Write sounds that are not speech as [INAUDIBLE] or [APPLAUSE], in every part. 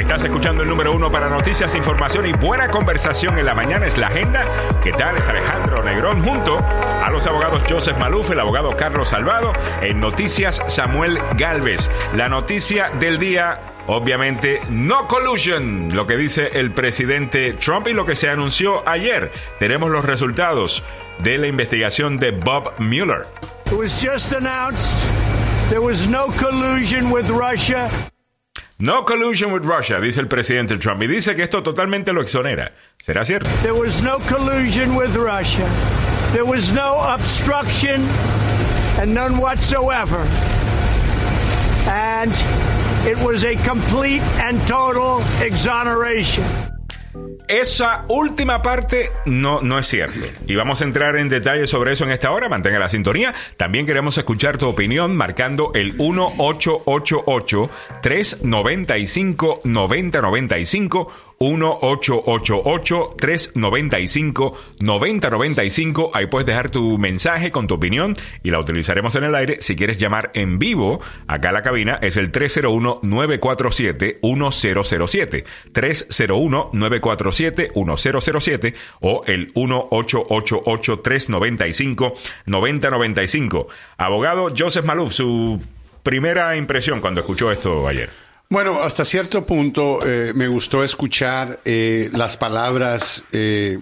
Estás escuchando el número uno para noticias, información y buena conversación en la mañana. Es la agenda. ¿Qué tal? Es Alejandro Negrón junto a los abogados Joseph Maluf, el abogado Carlos Salvado. En Noticias, Samuel Galvez. La noticia del día Obviamente, no collusion, lo que dice el presidente Trump y lo que se anunció ayer. Tenemos los resultados de la investigación de Bob Mueller. It was just announced there was no collusion with Russia. No collusion with Russia, dice el presidente Trump, y dice que esto totalmente lo exonera. ¿Será cierto? There was no collusion with Russia. There was no obstruction and none whatsoever. And it was a complete and total exoneration. Esa última parte no, no es cierto. Y vamos a entrar en detalle sobre eso en esta hora. Mantenga la sintonía. También queremos escuchar tu opinión marcando el 1888-395-9095. 1-888-395-9095. Ahí puedes dejar tu mensaje con tu opinión y la utilizaremos en el aire. Si quieres llamar en vivo, acá a la cabina es el 301-947-1007. 301-947-1007 o el 1-888-395-9095. Abogado Joseph Maluf, su primera impresión cuando escuchó esto ayer. Bueno, hasta cierto punto eh, me gustó escuchar eh, las palabras, eh,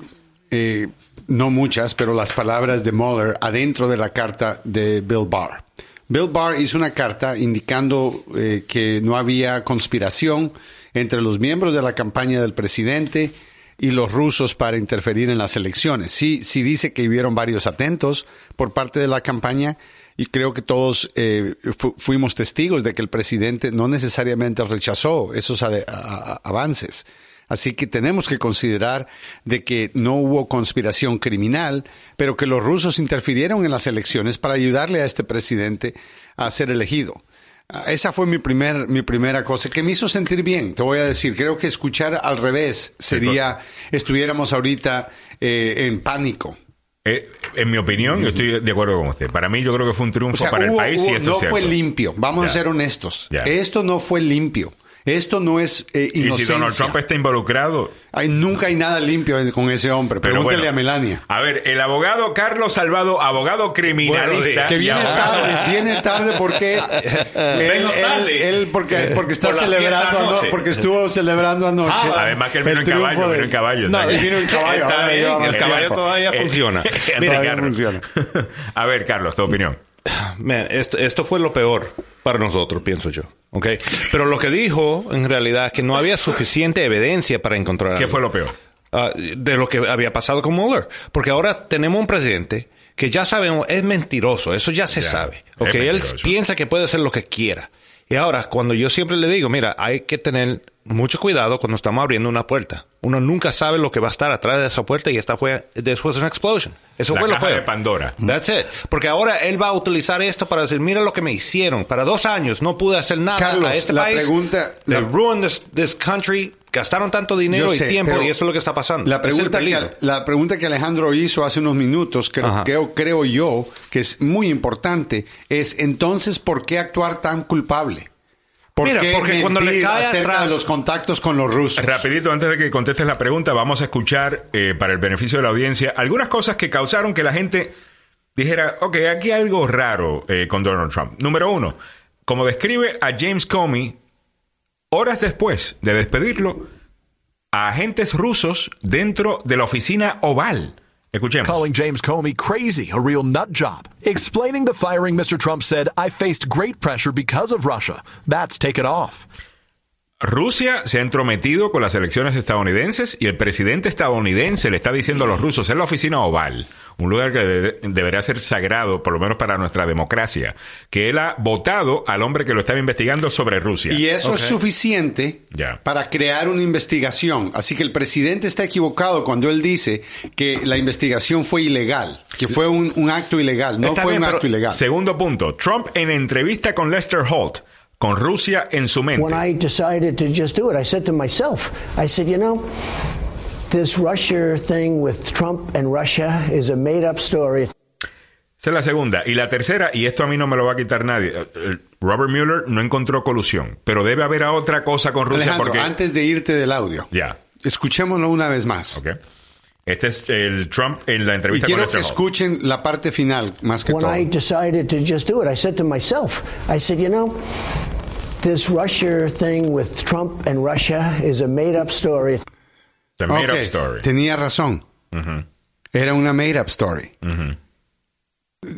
no muchas, pero las palabras de Mueller adentro de la carta de Bill Barr. Bill Barr hizo una carta indicando que no había conspiración entre los miembros de la campaña del presidente y los rusos para interferir en las elecciones. Sí, sí dice que hubieron varios atentos por parte de la campaña, y creo que todos eh, fuimos testigos de que el presidente no necesariamente rechazó esos avances. Así que tenemos que considerar de que no hubo conspiración criminal, pero que los rusos interfirieron en las elecciones para ayudarle a este presidente a ser elegido. Ah, esa fue mi, primer, mi primera cosa que me hizo sentir bien, te voy a decir. Creo que escuchar al revés sería, estuviéramos ahorita eh, en pánico. Eh, en mi opinión, yo estoy de acuerdo con usted. Para mí, yo creo que fue un triunfo para el país. y no fue limpio. Vamos a ser honestos. Esto no fue limpio. Esto no es eh, ¿Y si Donald Trump está involucrado? Nunca hay nada limpio con ese hombre. Pregúntele a Melania. A ver, el abogado Carlos Salvado, abogado criminalista. que viene tarde, viene tarde porque [LAUGHS] él, porque, porque está celebrando porque estuvo celebrando anoche. Ah, además que él vino en caballo, vino en caballo. No, él vino en caballo. el caballo todavía [LAUGHS] funciona. Mira, funciona. A ver, Carlos, tu opinión. [SIGHS] esto, esto fue lo peor para nosotros, pienso yo. Okay. Pero lo que dijo, en realidad, es que no había suficiente evidencia para encontrar. ¿Qué fue lo peor? Ah, de lo que había pasado con Mueller. Porque ahora tenemos un presidente que ya sabemos es mentiroso, eso ya se sabe. Okay. Él piensa que puede hacer lo que quiera. Y ahora, cuando yo siempre le digo, mira, hay que tener mucho cuidado cuando estamos abriendo una puerta. Uno nunca sabe lo que va a estar atrás de esa puerta y esta fue después de una explosión. Eso fue lo peor. de Pandora. That's it. Porque ahora él va a utilizar esto para decir, mira lo que me hicieron. Para dos años no pude hacer nada Carlos, a este la país. Pregunta, They ruined this, country. Gastaron tanto dinero y tiempo y eso es lo que está pasando. La pregunta, que, la pregunta que Alejandro hizo hace unos minutos, que creo, creo yo que es muy importante, es entonces, ¿por qué actuar tan culpable? Mira, porque cuando le cae acerca de los contactos con los rusos. Rapidito, antes de que contestes la pregunta, vamos a escuchar, eh, para el beneficio de la audiencia, algunas cosas que causaron que la gente dijera, ok, aquí hay algo raro eh, con Donald Trump. Número uno, como describe a James Comey, horas después de despedirlo, a agentes rusos dentro de la oficina oval. Escuchemos. Calling James Comey crazy, a real nut job. Explaining the firing, Mr. Trump said, I faced great pressure because of Russia. That's taken off. Rusia se ha entrometido con las elecciones estadounidenses y el presidente estadounidense le está diciendo a los rusos en la oficina oval, un lugar que debería ser sagrado, por lo menos para nuestra democracia, que él ha votado al hombre que lo estaba investigando sobre Rusia. Y eso es suficiente para crear una investigación. Así que el presidente está equivocado cuando él dice que la investigación fue ilegal, que fue un, acto ilegal. No fue un acto ilegal. Segundo punto, Trump en entrevista con Lester Holt con Rusia en su mente. When I decided to just do it, I said to myself, I said, you know, this Russia thing with Trump and Russia is a made up story. Esa es la segunda. Y la tercera, y esto a mí no me lo va a quitar nadie. Robert Mueller no encontró colusión, pero debe haber otra cosa con Rusia Alejandro, porque... antes de irte del audio, Ya, escuchémoslo una vez más. ok. Este es el Trump en la Y entrevista con quiero que Lester Holt. escuchen la parte final, más que when todo. I decided to just do it, I said to myself, I said, you know, this Russia thing with Trump and Russia is a made up story. The made Ok, up story. Tenía razón. Era una made up story.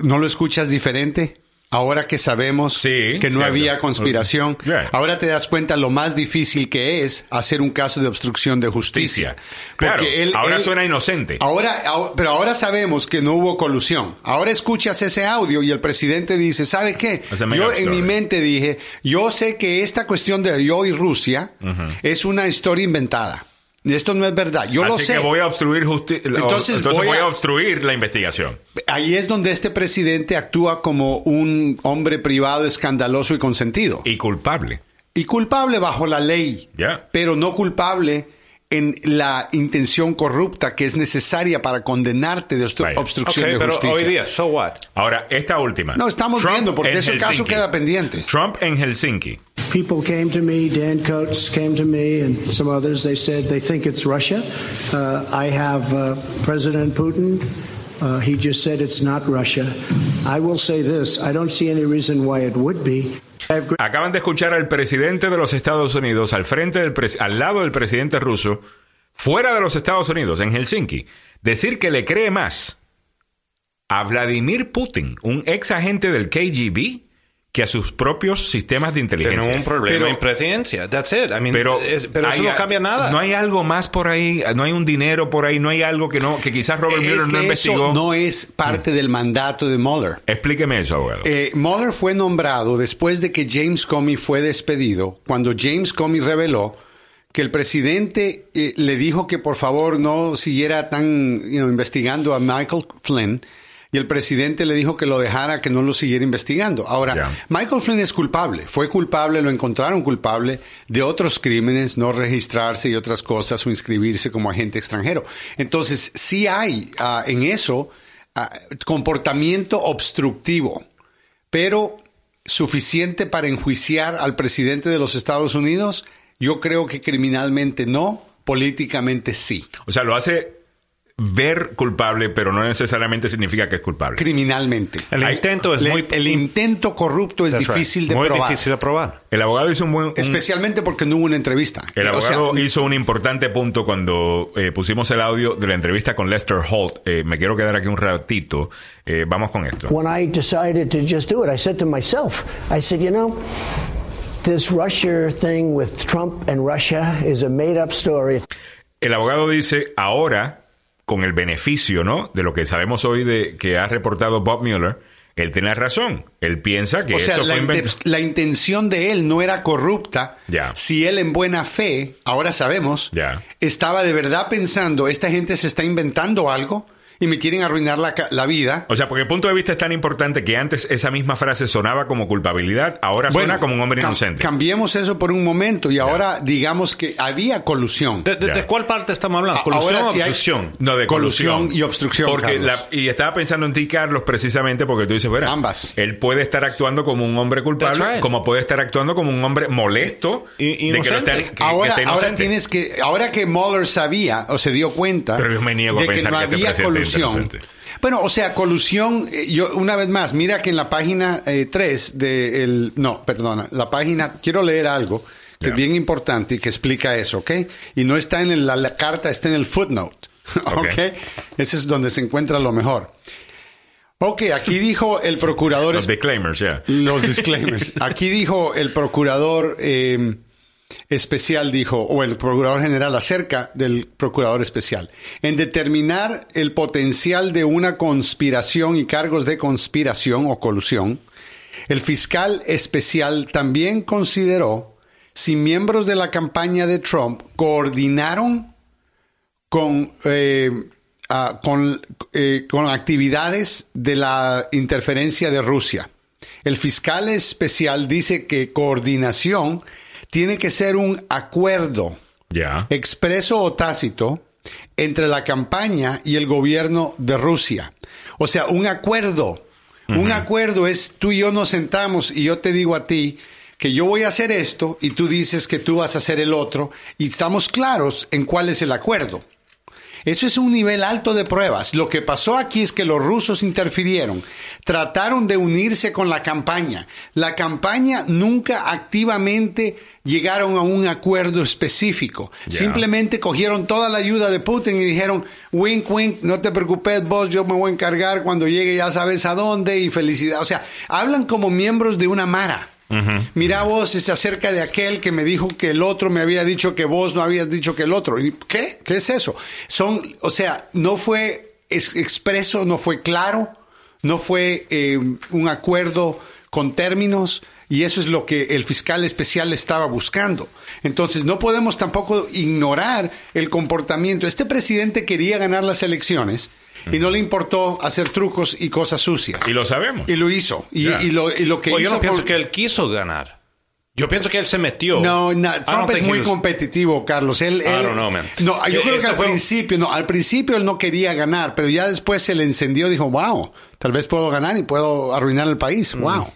¿No lo escuchas diferente? Ahora que sabemos Sí, que no sí, había conspiración, Yeah. ahora te das cuenta lo más difícil que es hacer un caso de obstrucción de justicia. Claro, Porque él- ahora él- suena inocente. Ahora, ahora- pero ahora sabemos que no hubo colusión. Ahora escuchas ese audio y el presidente dice, ¿sabe qué? Yo en mi mente dije, yo sé que esta cuestión de yo y Rusia es una historia inventada. Esto no es verdad. Yo lo sé. que voy a obstruir justi- Entonces entonces voy voy a- a obstruir la investigación. Ahí es donde este presidente actúa como un hombre privado escandaloso y consentido. Y culpable. Y culpable bajo la ley, Ya. pero no culpable en la intención corrupta que es necesaria para condenarte de obstru- Vaya. obstrucción Ok, de pero justicia. hoy día, so what? Ahora, esta última. No, estamos Trump viendo, porque ese caso Helsinki. queda pendiente. Trump en Helsinki. People came to me, Dan Coates came to me, and some others. They said they think it's Russia. Uh, I have uh, President Putin. Uh, he just said it's not Russia. I will say this I don't see any reason why it would be. Acaban de escuchar al presidente de los Estados Unidos al frente del al lado del presidente ruso, fuera de los Estados Unidos, en Helsinki, decir que le cree más a Vladimir Putin, un ex agente del KGB, que a sus propios sistemas de inteligencia. Tenemos un problema Pero- en presidencia. That's it. I mean, pero, es- pero eso no cambia nada. No hay algo más por ahí, no hay un dinero por ahí, no hay algo que no que quizás Robert Es Mueller que no eso investigó. no es parte del mandato de Mueller. Explíqueme eso, abogado. Eh, Mueller fue nombrado después de que James Comey fue despedido, cuando James Comey reveló que el presidente eh, le dijo que por favor no siguiera tan you know, investigando a Michael Flynn y el presidente le dijo que lo dejara, que no lo siguiera investigando. Ahora. Michael Flynn es culpable, fue culpable, lo encontraron culpable de otros crímenes, no registrarse y otras cosas o inscribirse como agente extranjero. Entonces, sí hay ah, en eso ah, comportamiento obstructivo, pero suficiente para enjuiciar al presidente de los Estados Unidos, yo creo que criminalmente no, políticamente sí. o sea, lo hace ver culpable, pero no necesariamente significa que es culpable. Criminalmente. El Hay- intento es Le- muy, el intento corrupto es That's right. difícil de muy probar. difícil de probar. El abogado hizo un buen... un- Especialmente porque no hubo una entrevista. el O sea, abogado hizo un importante punto cuando eh, pusimos el audio de la entrevista con Lester Holt. Eh, me quiero quedar aquí un ratito. Eh, vamos con esto. When I decided to just do it, I said to myself, I said, you know, this Russia thing with Trump and Russia is a made up story. El abogado dice, ahora, con el beneficio, ¿no? De lo que sabemos hoy de que ha reportado Bob Mueller, él tiene razón. Él piensa que o sea, esto la, fue la intención de él no era corrupta. Ya. Si él en buena fe, ahora sabemos, Ya. estaba de verdad pensando, esta gente se está inventando algo y me quieren arruinar la, ca- la vida. O sea, porque el punto de vista es tan importante que antes esa misma frase sonaba como culpabilidad, ahora suena como un hombre cam- inocente. Cambiemos eso por un momento y ahora digamos que había colusión. ¿De, de- Ya. de cuál parte estamos hablando? A- ¿Colusión ahora o sí hay- obstrucción? No, de Colusión colusión. y obstrucción, Porque la- y estaba pensando en ti, Carlos, precisamente porque tú dices, bueno, Ambas. Él puede estar actuando como un hombre culpable, right. como puede estar actuando como un hombre molesto Y- de que, está- que- que ahora, está ahora tienes que, ahora que Mueller sabía o se dio cuenta Pero yo me niego a de que pensar no que este había es colusión. Bueno, o sea, colusión, eh, yo una vez más, mira que en la página 3 de el, no, perdona, la página, quiero leer algo que es bien importante y que explica eso, ¿ok? Y no está en la, la carta, está en el footnote, [LAUGHS] ¿ok? Ese es donde se encuentra lo mejor. Ok, aquí dijo el procurador Los disclaimers, ya. los disclaimers. Aquí dijo el procurador eh, especial, dijo, o el procurador general acerca del procurador especial, en determinar el potencial de una conspiración y cargos de conspiración o colusión, el fiscal especial también consideró si miembros de la campaña de Trump coordinaron con, eh, eh, con actividades de la interferencia de Rusia. El fiscal especial dice que coordinación tiene que ser un acuerdo expreso o tácito entre la campaña y el gobierno de Rusia. O sea, un acuerdo. Un acuerdo es tú y yo nos sentamos y yo te digo a ti que yo voy a hacer esto y tú dices que tú vas a hacer el otro y estamos claros en cuál es el acuerdo. Eso es un nivel alto de pruebas. Lo que pasó aquí es que los rusos interfirieron, trataron de unirse con la campaña. La campaña nunca activamente llegaron a un acuerdo específico. Simplemente cogieron toda la ayuda de Putin y dijeron, wink, wink, no te preocupes vos, yo me voy a encargar cuando llegue ya sabes a dónde y felicidad. O sea, hablan como miembros de una mara. Mira vos, se acerca de aquel que me dijo que el otro me había dicho que vos no habías dicho que el otro. ¿Y ¿Qué? ¿Qué es eso? Son, o sea, no fue expreso, no fue claro, no fue eh, un acuerdo con términos y eso es lo que el fiscal especial estaba buscando. Entonces no podemos tampoco ignorar el comportamiento. Este presidente quería ganar las elecciones y no le importó hacer trucos y cosas sucias. Y lo sabemos. Y lo hizo. Y, lo, que hizo. Yo no pienso que él quiso ganar. Yo pienso que él se metió. No, no Trump es muy competitivo, Carlos. Él, No, yo creo que al principio, no, al principio él no quería ganar, pero ya después se le encendió y dijo, wow, tal vez puedo ganar y puedo arruinar el país. Mm. Wow.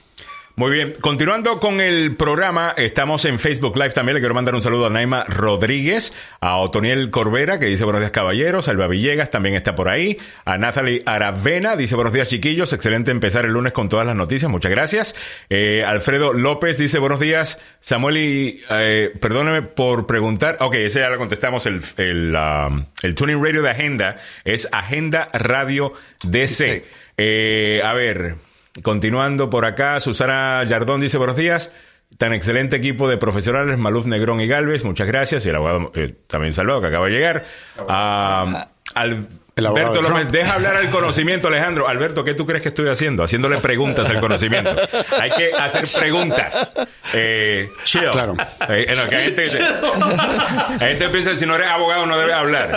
Muy bien, continuando con el programa, estamos en Facebook Live también. Le quiero mandar un saludo a Naima Rodríguez, a Otoniel Corbera, que dice buenos días caballeros, Alba Villegas también está por ahí, a Nathalie Aravena, dice buenos días chiquillos, excelente empezar el lunes con todas las noticias, muchas gracias. Eh, Alfredo López dice buenos días, Samuel y eh, perdóneme por preguntar, ok, ese ya lo contestamos, el, el, um, el tuning radio de Agenda es Agenda Radio DC. Eh, a ver... Continuando por acá, Susana Yardón dice buenos días. Tan excelente equipo de profesionales, Maluf Negrón y Galvez, muchas gracias. Y el abogado eh, también salvado que acaba de llegar. Ah, al Alberto López, deja hablar al conocimiento, Alejandro. Alberto, ¿qué tú crees que estoy haciendo? Haciéndole preguntas al conocimiento. Hay que hacer preguntas. Eh, chill. Claro. Eh, no, que hay gente, [LAUGHS] hay gente piensa si no eres abogado no debes hablar.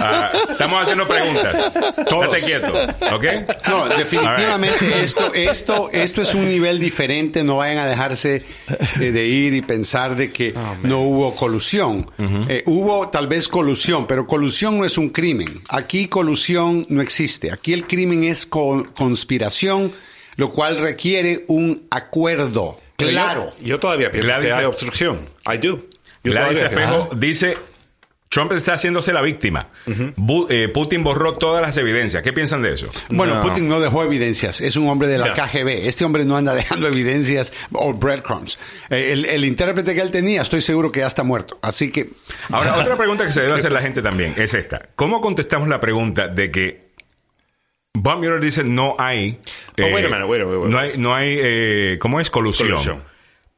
Ah, estamos haciendo preguntas. Todos. quieto, ¿ok? No, definitivamente esto, esto, esto es un nivel diferente. No vayan a dejarse eh, de ir y pensar de que no hubo colusión. Eh, hubo tal vez colusión, pero colusión no es un crimen. Aquí colusión no existe. Aquí el crimen es conspiración, lo cual requiere un acuerdo. Claro. Yo, todavía pienso que hay obstrucción. I do. Gladys Espejo dice, Trump está haciéndose la víctima. Eh, Putin borró todas las evidencias. ¿Qué piensan de eso? Bueno, Putin no dejó evidencias. Es un hombre de la KGB. Este hombre no anda dejando evidencias o breadcrumbs. Eh, el, el, intérprete que él tenía, estoy seguro que ya está muerto. Así que. Ahora, otra pregunta que se debe hacer la gente también es esta: ¿Cómo contestamos la pregunta de que Bob Mueller dice no hay. Oh, eh, no hay, no hay ¿cómo es? Colusión.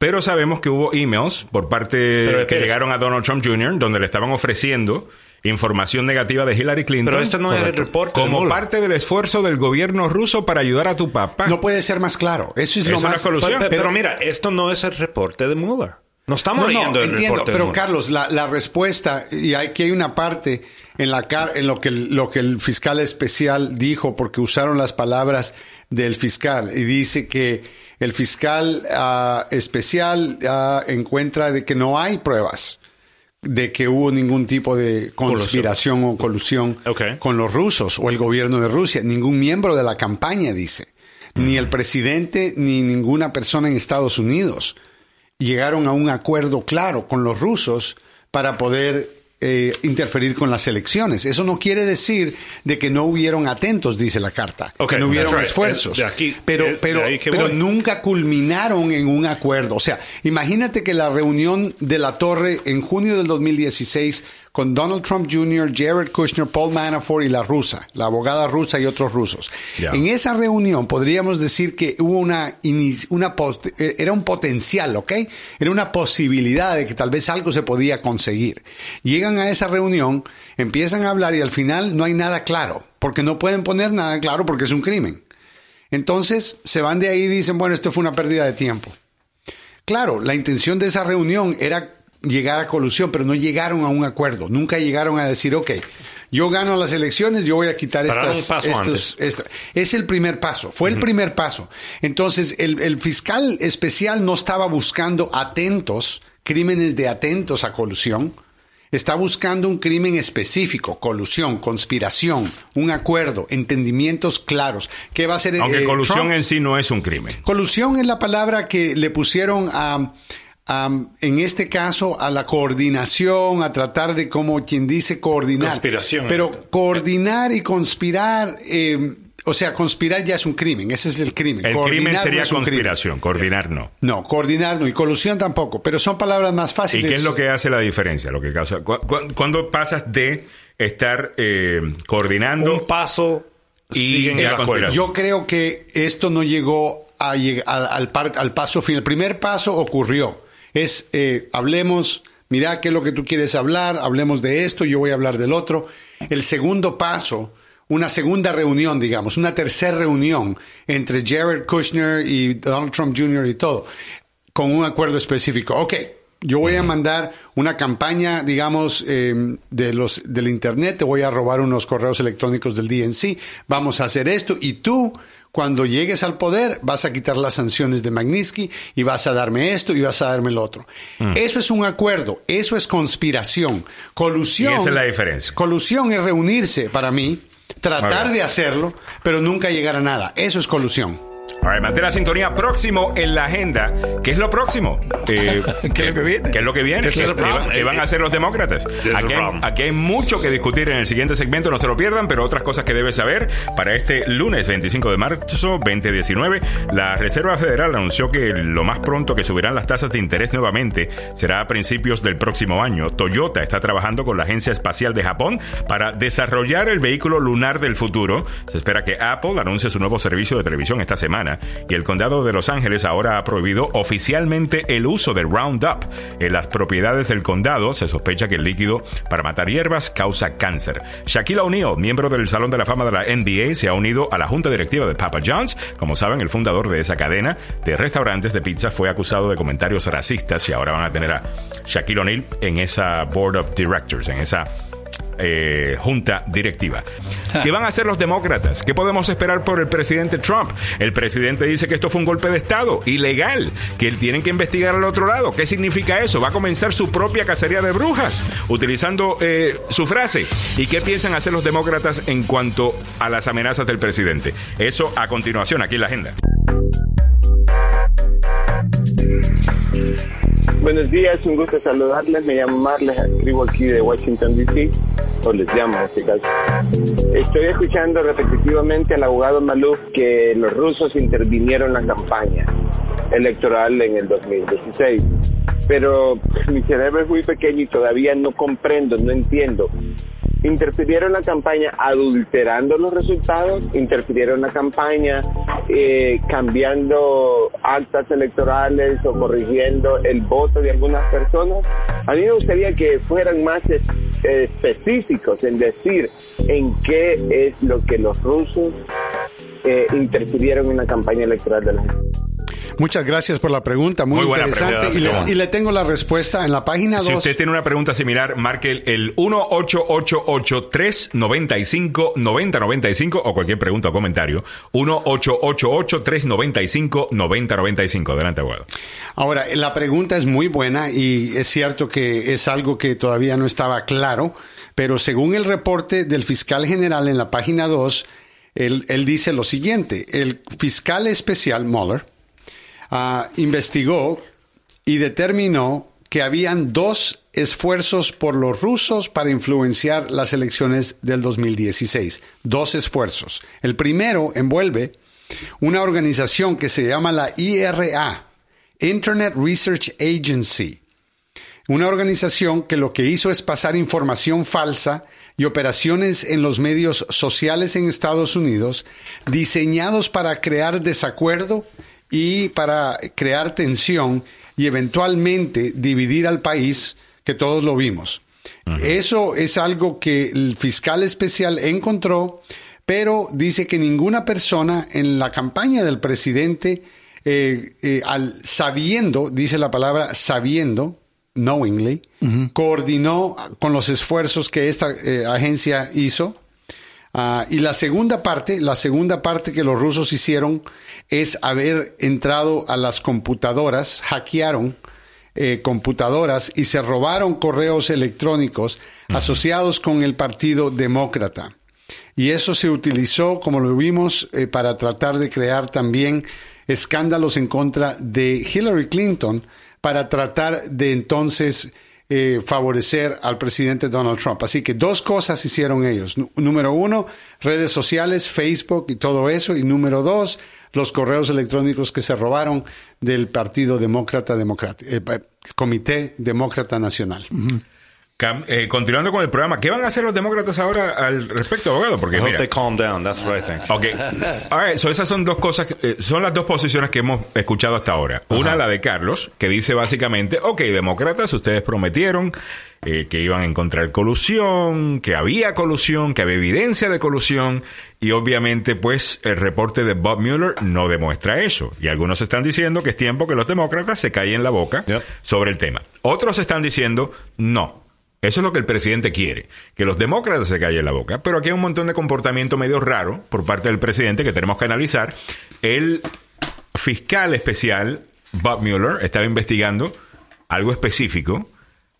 Pero sabemos que hubo emails por parte que llegaron a Donald Trump Jr., donde le estaban ofreciendo información negativa de Hillary Clinton. Pero esto no es el reporte. Como parte del esfuerzo del gobierno ruso para ayudar a tu papá. No puede ser más claro. Eso es lo más. Pero, pero, mira, esto no es el reporte de Mueller. No estamos leyendo el entiendo, reporte Pero Carlos, la, la, respuesta, y aquí hay una parte en, la, en lo, que, lo que el fiscal especial dijo, porque usaron las palabras del fiscal, y dice que el fiscal ah, especial ah, encuentra de que no hay pruebas de que hubo ningún tipo de conspiración o colusión con los rusos o el gobierno de Rusia. Ningún miembro de la campaña dice, ni el presidente ni ninguna persona en Estados Unidos llegaron a un acuerdo claro con los rusos para poder eh, interferir con las elecciones. Eso no quiere decir de que no hubieron atentos, dice la carta, que no hubieron esfuerzos, pero, pero, pero nunca culminaron en un acuerdo. O sea, imagínate que la reunión de la torre en junio del 2016 con Donald Trump Jr., Jared Kushner, Paul Manafort y la rusa, la abogada rusa y otros rusos. En esa reunión podríamos decir que hubo una, una eh, era un potencial, ¿ok? Era una posibilidad de que tal vez algo se podía conseguir. Llegan a esa reunión, empiezan a hablar y al final no hay nada claro, porque no pueden poner nada claro porque es un crimen. Entonces se van de ahí y dicen, bueno, esto fue una pérdida de tiempo. Claro, la intención de esa reunión era llegar a colusión, pero no llegaron a un acuerdo. Nunca llegaron a decir, ok, yo gano las elecciones, yo voy a quitar estas, estos, Es el primer paso, fue el primer paso. Entonces, el, el, fiscal especial no estaba buscando atentos, crímenes de atentos a colusión. está buscando un crimen específico, colusión, conspiración, un acuerdo, entendimientos claros. ¿Qué va a ser? Aunque colusión en sí no es un crimen. Colusión es la palabra que le pusieron a en este caso, a la coordinación, a tratar de, como quien dice, coordinar. Conspiración. Pero coordinar y conspirar, eh, o sea, conspirar ya es un crimen, ese es el crimen. El crimen sería conspiración, coordinar no. No, coordinar no, y colusión tampoco, pero son palabras más fáciles. ¿Y qué es lo que hace la diferencia? Lo que causa, cuando pasas de estar eh, coordinando... Un paso y Yo creo que esto no llegó a, al, al, al paso final. El primer paso ocurrió es eh, hablemos, mira qué es lo que tú quieres hablar, hablemos de esto, yo voy a hablar del otro. El segundo paso, una segunda reunión, digamos, una tercera reunión entre Jared Kushner y Donald Trump Jr. y todo, con un acuerdo específico. Ok, yo voy a mandar una campaña, digamos, em, de los, del Internet, te voy a robar unos correos electrónicos del DNC, vamos a hacer esto y tú cuando llegues al poder, vas a quitar las sanciones de Magnitsky y vas a darme esto y vas a darme lo otro. Mm. Eso es un acuerdo, eso es conspiración. Colusión. esa es la diferencia. Colusión es reunirse para mí, tratar de hacerlo, pero nunca llegar a nada. Eso es colusión. Right, mantén la sintonía próximo en la agenda. ¿Qué es lo próximo? Eh, [LAUGHS] ¿Qué, es lo que viene? ¿Qué es lo que viene? ¿Qué, van a hacer los demócratas? Aquí hay, aquí hay, mucho que discutir en el siguiente segmento, no se lo pierdan, pero otras cosas que debes saber. Para este lunes 25 de marzo 2019, la Reserva Federal anunció que lo más pronto que subirán las tasas de interés nuevamente será a principios del próximo año. Toyota está trabajando con la Agencia Espacial de Japón para desarrollar el vehículo lunar del futuro. Se espera que Apple anuncie su nuevo servicio de televisión esta semana y el condado de Los Ángeles ahora ha prohibido oficialmente el uso de Roundup. En las propiedades del condado se sospecha que el líquido para matar hierbas causa cáncer. Shaquille O'Neal, miembro del Salón de la Fama de la NBA, se ha unido a la junta directiva de Papa John's. Como saben, el fundador de esa cadena de restaurantes de pizza fue acusado de comentarios racistas y ahora van a tener a Shaquille O'Neal en esa Board of Directors, en esa eh, junta directiva. ¿Qué van a hacer los demócratas? ¿Qué podemos esperar por el presidente Trump? El presidente dice que esto fue un golpe de Estado, ilegal, que él tienen que investigar al otro lado. ¿Qué significa eso? Va a comenzar su propia cacería de brujas, utilizando eh, su frase. ¿Y qué piensan hacer los demócratas en cuanto a las amenazas del presidente? Eso a continuación, aquí en la agenda. Buenos días, un gusto saludarles. Me llamo Marles, escribo aquí de Washington, D.C., o les llamo en este caso. Estoy escuchando repetitivamente al abogado Maluf que los rusos intervinieron la campaña electoral en el 2016. Pero mi cerebro es muy pequeño y todavía no comprendo, no entiendo interfirieron la campaña adulterando los resultados, interfirieron la campaña eh, cambiando actas electorales o corrigiendo el voto de algunas personas. A mí me gustaría que fueran más específicos en decir en qué es lo que los rusos eh, interfirieron en la campaña electoral de la Muchas gracias por la pregunta, muy, interesante. y, le, tengo la respuesta en la página 2. Si usted tiene una pregunta similar, marque el, el 1-888-395-9095 o cualquier pregunta o comentario. 1-888-395-9095. Adelante, abogado. Ahora, la pregunta es muy buena y es cierto que es algo que todavía no estaba claro, pero según el reporte del fiscal general en la página 2, él, él dice lo siguiente, el fiscal especial Mueller Ah, investigó y determinó que habían dos esfuerzos por los rusos para influenciar las elecciones del 2016. Dos esfuerzos. El primero envuelve una organización que se llama la IRA, Internet Research Agency, una organización que lo que hizo es pasar información falsa y operaciones en los medios sociales en Estados Unidos diseñados para crear desacuerdo y para crear tensión y eventualmente dividir al país, que todos lo vimos. Eso es algo que el fiscal especial encontró, pero dice que ninguna persona en la campaña del presidente, eh, eh, al, sabiendo, dice la palabra sabiendo, knowingly, coordinó con los esfuerzos que esta eh, agencia hizo. Ah, y la segunda parte, la segunda parte que los rusos hicieron es haber entrado a las computadoras, hackearon eh, computadoras y se robaron correos electrónicos asociados con el Partido Demócrata. Y eso se utilizó, como lo vimos, eh, para tratar de crear también escándalos en contra de Hillary Clinton, para tratar de entonces eh, favorecer al presidente Donald Trump. Así que dos cosas hicieron ellos. número uno, redes sociales, Facebook y todo eso. Y número dos, los correos electrónicos que se robaron del Partido Demócrata, eh, Comité Demócrata Nacional. Eh, continuando con el programa, ¿qué van a hacer los demócratas ahora al respecto, abogado? Porque I hope calm down. That's what I think. Okay. [LAUGHS] All so esas son dos cosas, eh, son las dos posiciones que hemos escuchado hasta ahora. Una, la de Carlos, que dice básicamente, ok, demócratas, ustedes prometieron eh, que iban a encontrar colusión, que había colusión, que había evidencia de colusión, y obviamente, pues, el reporte de Bob Mueller no demuestra eso. Y algunos están diciendo que es tiempo que los demócratas se callen la boca sobre el tema. Otros están diciendo, no, eso es lo que el presidente quiere, que los demócratas se callen la boca. Pero aquí hay un montón de comportamiento medio raro por parte del presidente que tenemos que analizar. El fiscal especial, Bob Mueller, estaba investigando algo específico.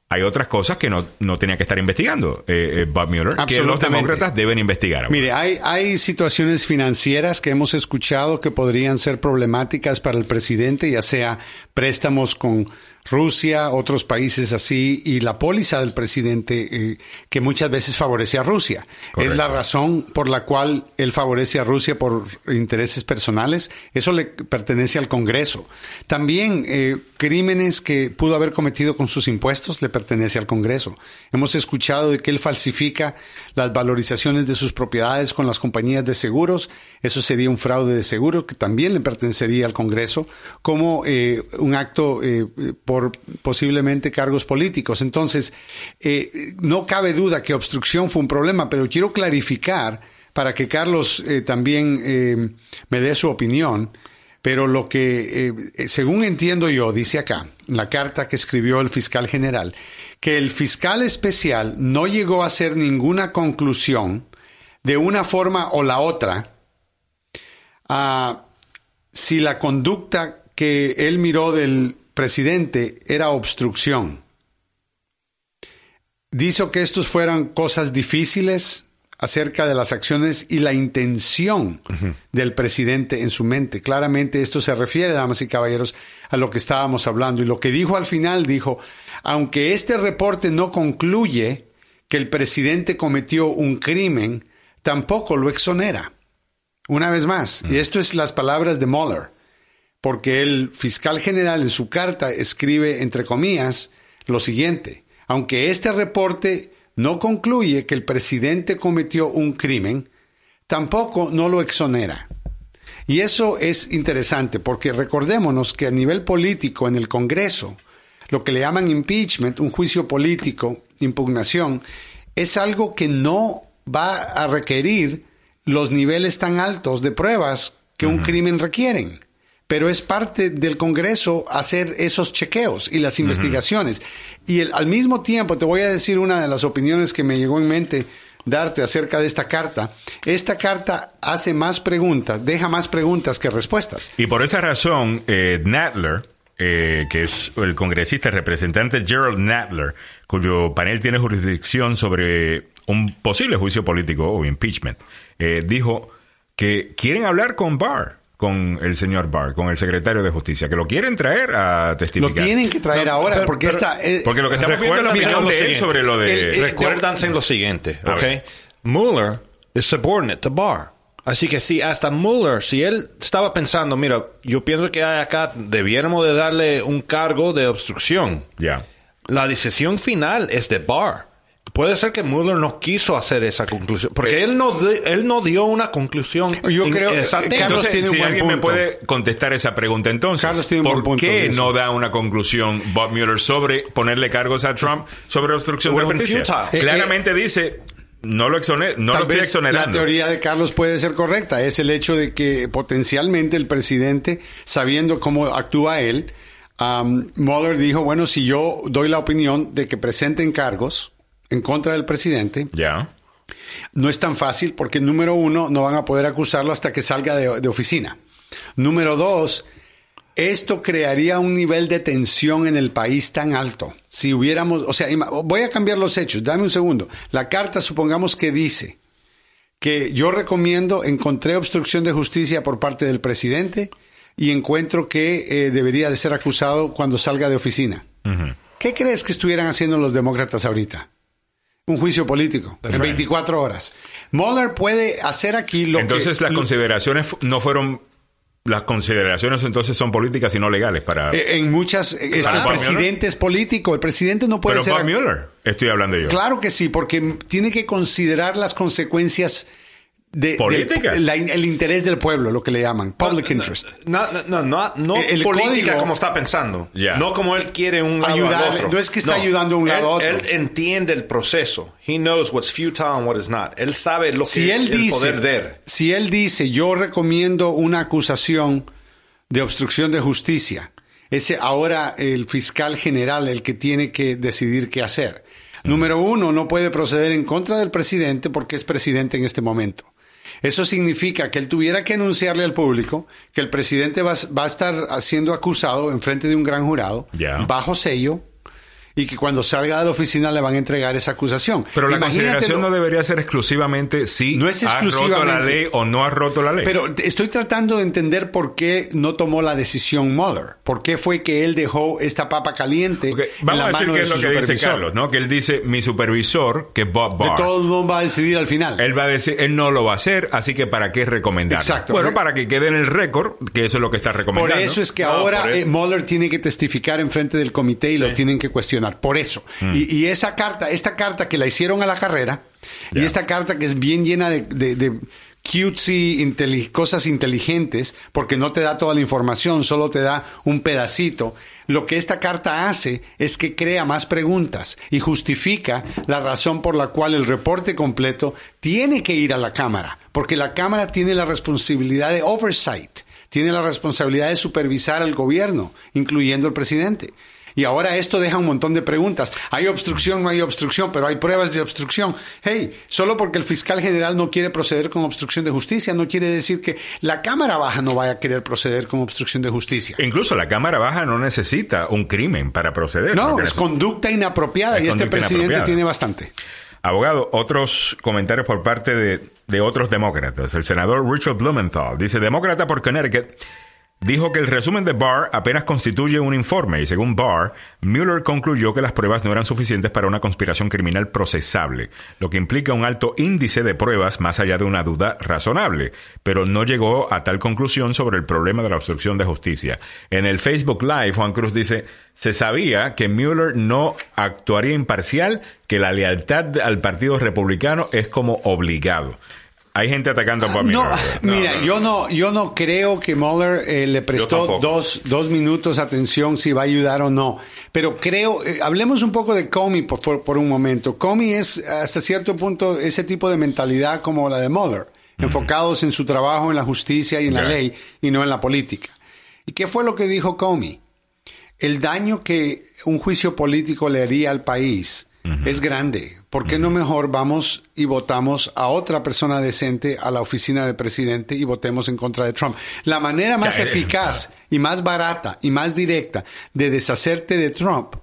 Hay otras cosas que no, no tenía que estar investigando eh, eh, Bob Mueller, que los demócratas deben investigar. Mire, hay, hay situaciones financieras que hemos escuchado que podrían ser problemáticas para el presidente, ya sea préstamos con Rusia, otros países así, y la póliza del presidente eh, que muchas veces favorece a Rusia. Es la razón por la cual él favorece a Rusia por intereses personales. Eso le pertenece al Congreso. También eh, crímenes que pudo haber cometido con sus impuestos le pertenece al Congreso. Hemos escuchado de que él falsifica las valorizaciones de sus propiedades con las compañías de seguros. Eso sería un fraude de seguros que también le pertenecería al Congreso como eh, un acto por posiblemente cargos políticos. Entonces, eh, no cabe duda que obstrucción fue un problema, pero quiero clarificar para que Carlos eh, también eh, me dé su opinión. Pero lo que, según entiendo yo, dice acá, la carta que escribió el fiscal general, que el fiscal especial no llegó a hacer ninguna conclusión de una forma o la otra a si la conducta que él miró del presidente era obstrucción. Dijo que estos fueran cosas difíciles acerca de las acciones y la intención del presidente en su mente. Claramente esto se refiere, damas y caballeros, a lo que estábamos hablando. Y lo que dijo al final, dijo, aunque este reporte no concluye que el presidente cometió un crimen, tampoco lo exonera. Una vez más, y esto es las palabras de Mueller porque el fiscal general en su carta escribe, entre comillas, lo siguiente, aunque este reporte no concluye que el presidente cometió un crimen, tampoco no lo exonera. Y eso es interesante porque recordémonos que a nivel político en el Congreso, lo que le llaman impeachment, un juicio político, impugnación, es algo que no va a requerir los niveles tan altos de pruebas que un crimen requieren pero es parte del Congreso hacer esos chequeos y las investigaciones. Y al mismo tiempo, te voy a decir una de las opiniones que me llegó en mente darte acerca de esta carta. Esta carta hace más preguntas, deja más preguntas que respuestas. Y por esa razón, eh, Nadler, eh, que es el congresista representante Gerald Nadler, cuyo panel tiene jurisdicción sobre un posible juicio político o impeachment, eh, dijo que quieren hablar con Barr con el señor Barr, con el secretario de Justicia, que lo quieren traer a testificar. Lo tienen que traer ahora, porque está... Eh, porque lo que estamos viendo es la opinión de él sobre lo de... recuérdanse lo siguiente, ¿ok? Mueller es subordinate to Barr. Así que si hasta Mueller, si él estaba pensando, mira, yo pienso que acá debiéramos de darle un cargo de obstrucción. Ya. La decisión final es de Barr. Puede ser que Mueller no quiso hacer esa conclusión, porque él no él no dio una conclusión. Yo creo que Carlos tiene un si alguien me puede contestar esa pregunta entonces. Carlos tiene un ¿Por qué no da una conclusión Bob Mueller sobre ponerle cargos a Trump sobre obstrucción de justicia? Eh, Claramente dice no lo, exoner, no lo exonerando. La teoría de Carlos puede ser correcta. Es el hecho de que potencialmente el presidente, sabiendo cómo actúa él, um, Mueller dijo, bueno, si yo doy la opinión de que presenten cargos, en contra del presidente. Ya. No es tan fácil porque, número uno, no van a poder acusarlo hasta que salga de, oficina. Número dos, esto crearía un nivel de tensión en el país tan alto. Si hubiéramos, o sea, voy a cambiar los hechos, dame un segundo. La carta, supongamos que dice que yo recomiendo, encontré obstrucción de justicia por parte del presidente y encuentro que eh, debería de ser acusado cuando salga de oficina. ¿Qué crees que estuvieran haciendo los demócratas ahorita? Un juicio político en 24 horas. Mueller puede hacer aquí lo Entonces, que... Entonces las consideraciones no fueron las consideraciones entonces son políticas y no legales para eh, en muchas este, el presidente es político el presidente no puede pero ser Bob Mueller estoy hablando yo. Claro que sí porque tiene que considerar las consecuencias de, política. el interés del pueblo, lo que le llaman public interest. No, no, no, no, el política como está pensando. No como él quiere un lado ayudar, otro. No es que está ayudando a un lado a otro. Él entiende el proceso. He knows what's futile and what is not. Él sabe lo si que él el dice, poder de Si él dice, yo recomiendo una acusación de obstrucción de justicia, ese ahora el fiscal general el que tiene que decidir qué hacer. Número uno, no puede proceder en contra del presidente porque es presidente en este momento. Eso significa que él tuviera que anunciarle al público que el presidente va, a estar siendo acusado en frente de un gran jurado, bajo sello, y que cuando salga de la oficina le van a entregar esa acusación. Pero la consideración no debería ser exclusivamente si no es ha roto la ley o no ha roto la ley. Pero estoy tratando de entender por qué no tomó la decisión Mueller. ¿Por qué fue que él dejó esta papa caliente Vamos en la a decir mano de es su lo que supervisor? dice Carlos, ¿no? Que él dice, mi supervisor, que Bob Barr. De todos modos va a decidir al final. Él va a decir, él no lo va a hacer, así que ¿para qué recomendarlo? Exacto. Bueno, para que quede en el récord, que eso es lo que está recomendando. Por eso es que No, ahora eh. Mueller tiene que testificar en frente del comité y lo tienen que cuestionar. Por eso. Mm. Y, y esa carta, esta carta que la hicieron a la carrera, y esta carta que es bien llena de, de, de cutesy, cosas inteligentes, porque no te da toda la información, solo te da un pedacito. Lo que esta carta hace es que crea más preguntas y justifica la razón por la cual el reporte completo tiene que ir a la Cámara, porque la Cámara tiene la responsabilidad de oversight, tiene la responsabilidad de supervisar al gobierno, incluyendo el presidente. Y ahora esto deja un montón de preguntas. Hay obstrucción, no hay obstrucción, pero hay pruebas de obstrucción. Hey, solo porque el fiscal general no quiere proceder con obstrucción de justicia, no quiere decir que la Cámara Baja no vaya a querer proceder con obstrucción de justicia. Incluso la Cámara Baja no necesita un crimen para proceder. No, es conducta inapropiada Es y este presidente inapropiada. tiene bastante. Abogado, otros comentarios por parte de, de otros demócratas. El senador Richard Blumenthal dice, demócrata por Connecticut, dijo que el resumen de Barr apenas constituye un informe y según Barr, Mueller concluyó que las pruebas no eran suficientes para una conspiración criminal procesable, lo que implica un alto índice de pruebas más allá de una duda razonable, pero no llegó a tal conclusión sobre el problema de la obstrucción de justicia. En el Facebook Live, Juan Cruz dice, se sabía que Mueller no actuaría imparcial, que la lealtad al Partido Republicano es como obligado. Hay gente atacando a Bob No, [LAUGHS] mira, yo no, yo no creo que Mueller eh, le prestó dos, dos minutos atención si va a ayudar o no. Pero creo, eh, hablemos un poco de Comey por, por, por un momento. Comey es hasta cierto punto ese tipo de mentalidad como la de Mueller, enfocados en su trabajo, en la justicia y en la ley y no en la política. ¿Y qué fue lo que dijo Comey? El daño que un juicio político le haría al país es grande. ¿Por qué no mejor vamos y votamos a otra persona decente a la oficina de presidente y votemos en contra de Trump? La manera más Ya, eh, eficaz y más barata y más directa de deshacerte de Trump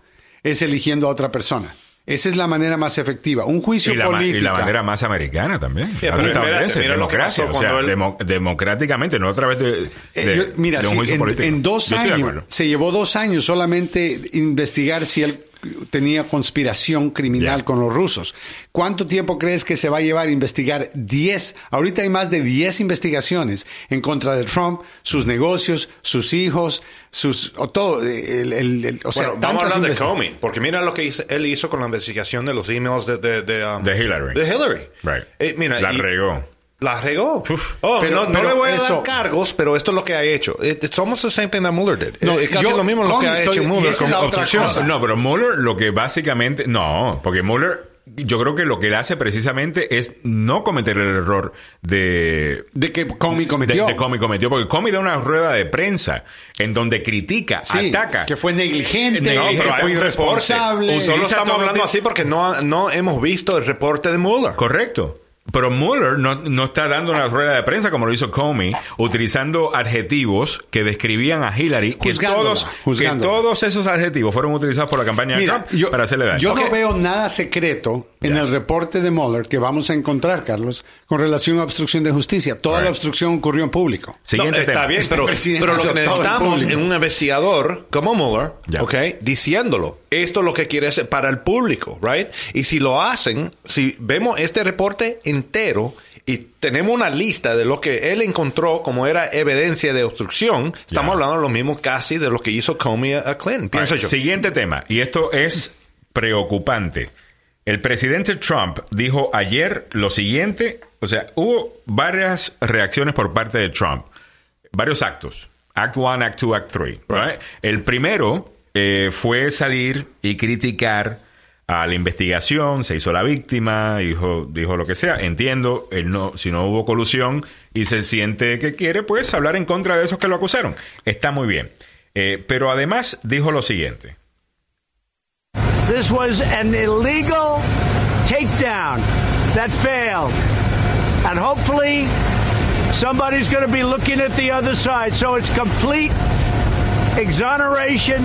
es eligiendo a otra persona. Esa es la manera más efectiva. Un juicio Y político. y la manera más americana también. Yeah, Más pero mira- estadounidense, mira lo que democracia. pasó o sea, cuando él- demo- democráticamente, no a través de, de- Eh, yo- mira, de un sí, juicio en, político. en dos Yo años, se llevó dos años solamente investigar si él tenía conspiración criminal con los rusos. ¿Cuánto tiempo crees que se va a llevar a investigar 10? Ahorita hay más de 10 investigaciones en contra de Trump, sus negocios, sus hijos, sus, o todo, el, el- el- o sea, Bueno, vamos a hablar de Comey, porque mira lo que hizo- él hizo con la investigación de los emails de, de, de, um, De Hillary. De Hillary. Right. Eh, mira, La y- regó. La regó. Oh, Pero- no, no pero le voy a eso- dar cargos, pero esto es lo que ha hecho. It- It's almost the same thing that Mueller did. No, Eh, es casi yo- lo mismo lo que ha hecho Mueller con obstrucción. No, pero Mueller lo que básicamente... No, porque Mueller... Yo creo que lo que él hace precisamente es no cometer el error de... De que Comey cometió. De, de Comey cometió, porque Comey da una rueda de prensa en donde critica, Sí, ataca. que fue negligente, No, que pero fue irresponsable. Solo estamos hablando así porque no, no hemos visto el reporte de Mueller. Correcto. Pero Mueller no, no, está dando una rueda de prensa como lo hizo Comey, utilizando adjetivos que describían a Hillary, que todos, que todos esos adjetivos fueron utilizados por la campaña de Trump para hacerle daño. Yo no veo nada secreto en el reporte de Mueller que vamos a encontrar, Carlos, con relación a obstrucción de justicia. Toda la obstrucción ocurrió en público. Siguiente está bien, pero, [LAUGHS] pero, lo que necesitamos es un investigador como Mueller, okay, diciéndolo. Esto es lo que quiere hacer para el público, right? Y si lo hacen, si vemos este reporte entero y tenemos una lista de lo que él encontró como era evidencia de obstrucción, estamos hablando de lo mismo casi de lo que hizo Comey a Clinton, pienso yo. Siguiente tema, y esto es preocupante. El presidente Trump dijo ayer lo siguiente, o sea, hubo varias reacciones por parte de Trump, varios actos. Act 1, Act 2, Act 3. El primero eh, fue salir y criticar a la investigación, se hizo la víctima, dijo, dijo lo que sea. Entiendo, él no, si no hubo colusión y se siente que quiere, pues hablar en contra de esos que lo acusaron. Está muy bien. Eh, pero además dijo lo siguiente. This was an illegal takedown that failed. And hopefully, somebody's going to be looking at the other side. So it's complete exoneration.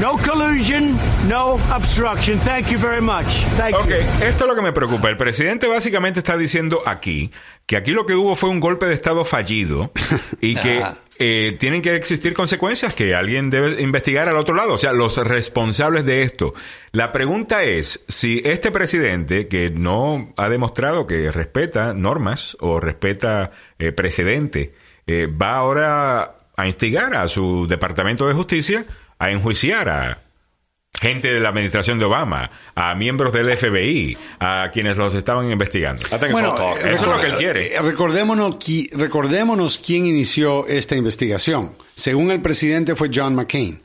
No collusion, no obstruction. Thank you very much. Thank okay, esto es lo que me preocupa. El presidente básicamente está diciendo aquí que aquí lo que hubo fue un golpe de Estado fallido [LAUGHS] y que eh, tienen que existir consecuencias que alguien debe investigar al otro lado, o sea, los responsables de esto. La pregunta es si este presidente, que no ha demostrado que respeta normas o respeta eh, precedente, eh, va ahora a instigar a su Departamento de Justicia a enjuiciar a gente de la administración de Obama, a miembros del FBI, a quienes los estaban investigando. Bueno, eso es lo que él quiere. Eh, recordémonos, recordémonos quién inició esta investigación. Según el presidente fue John McCain,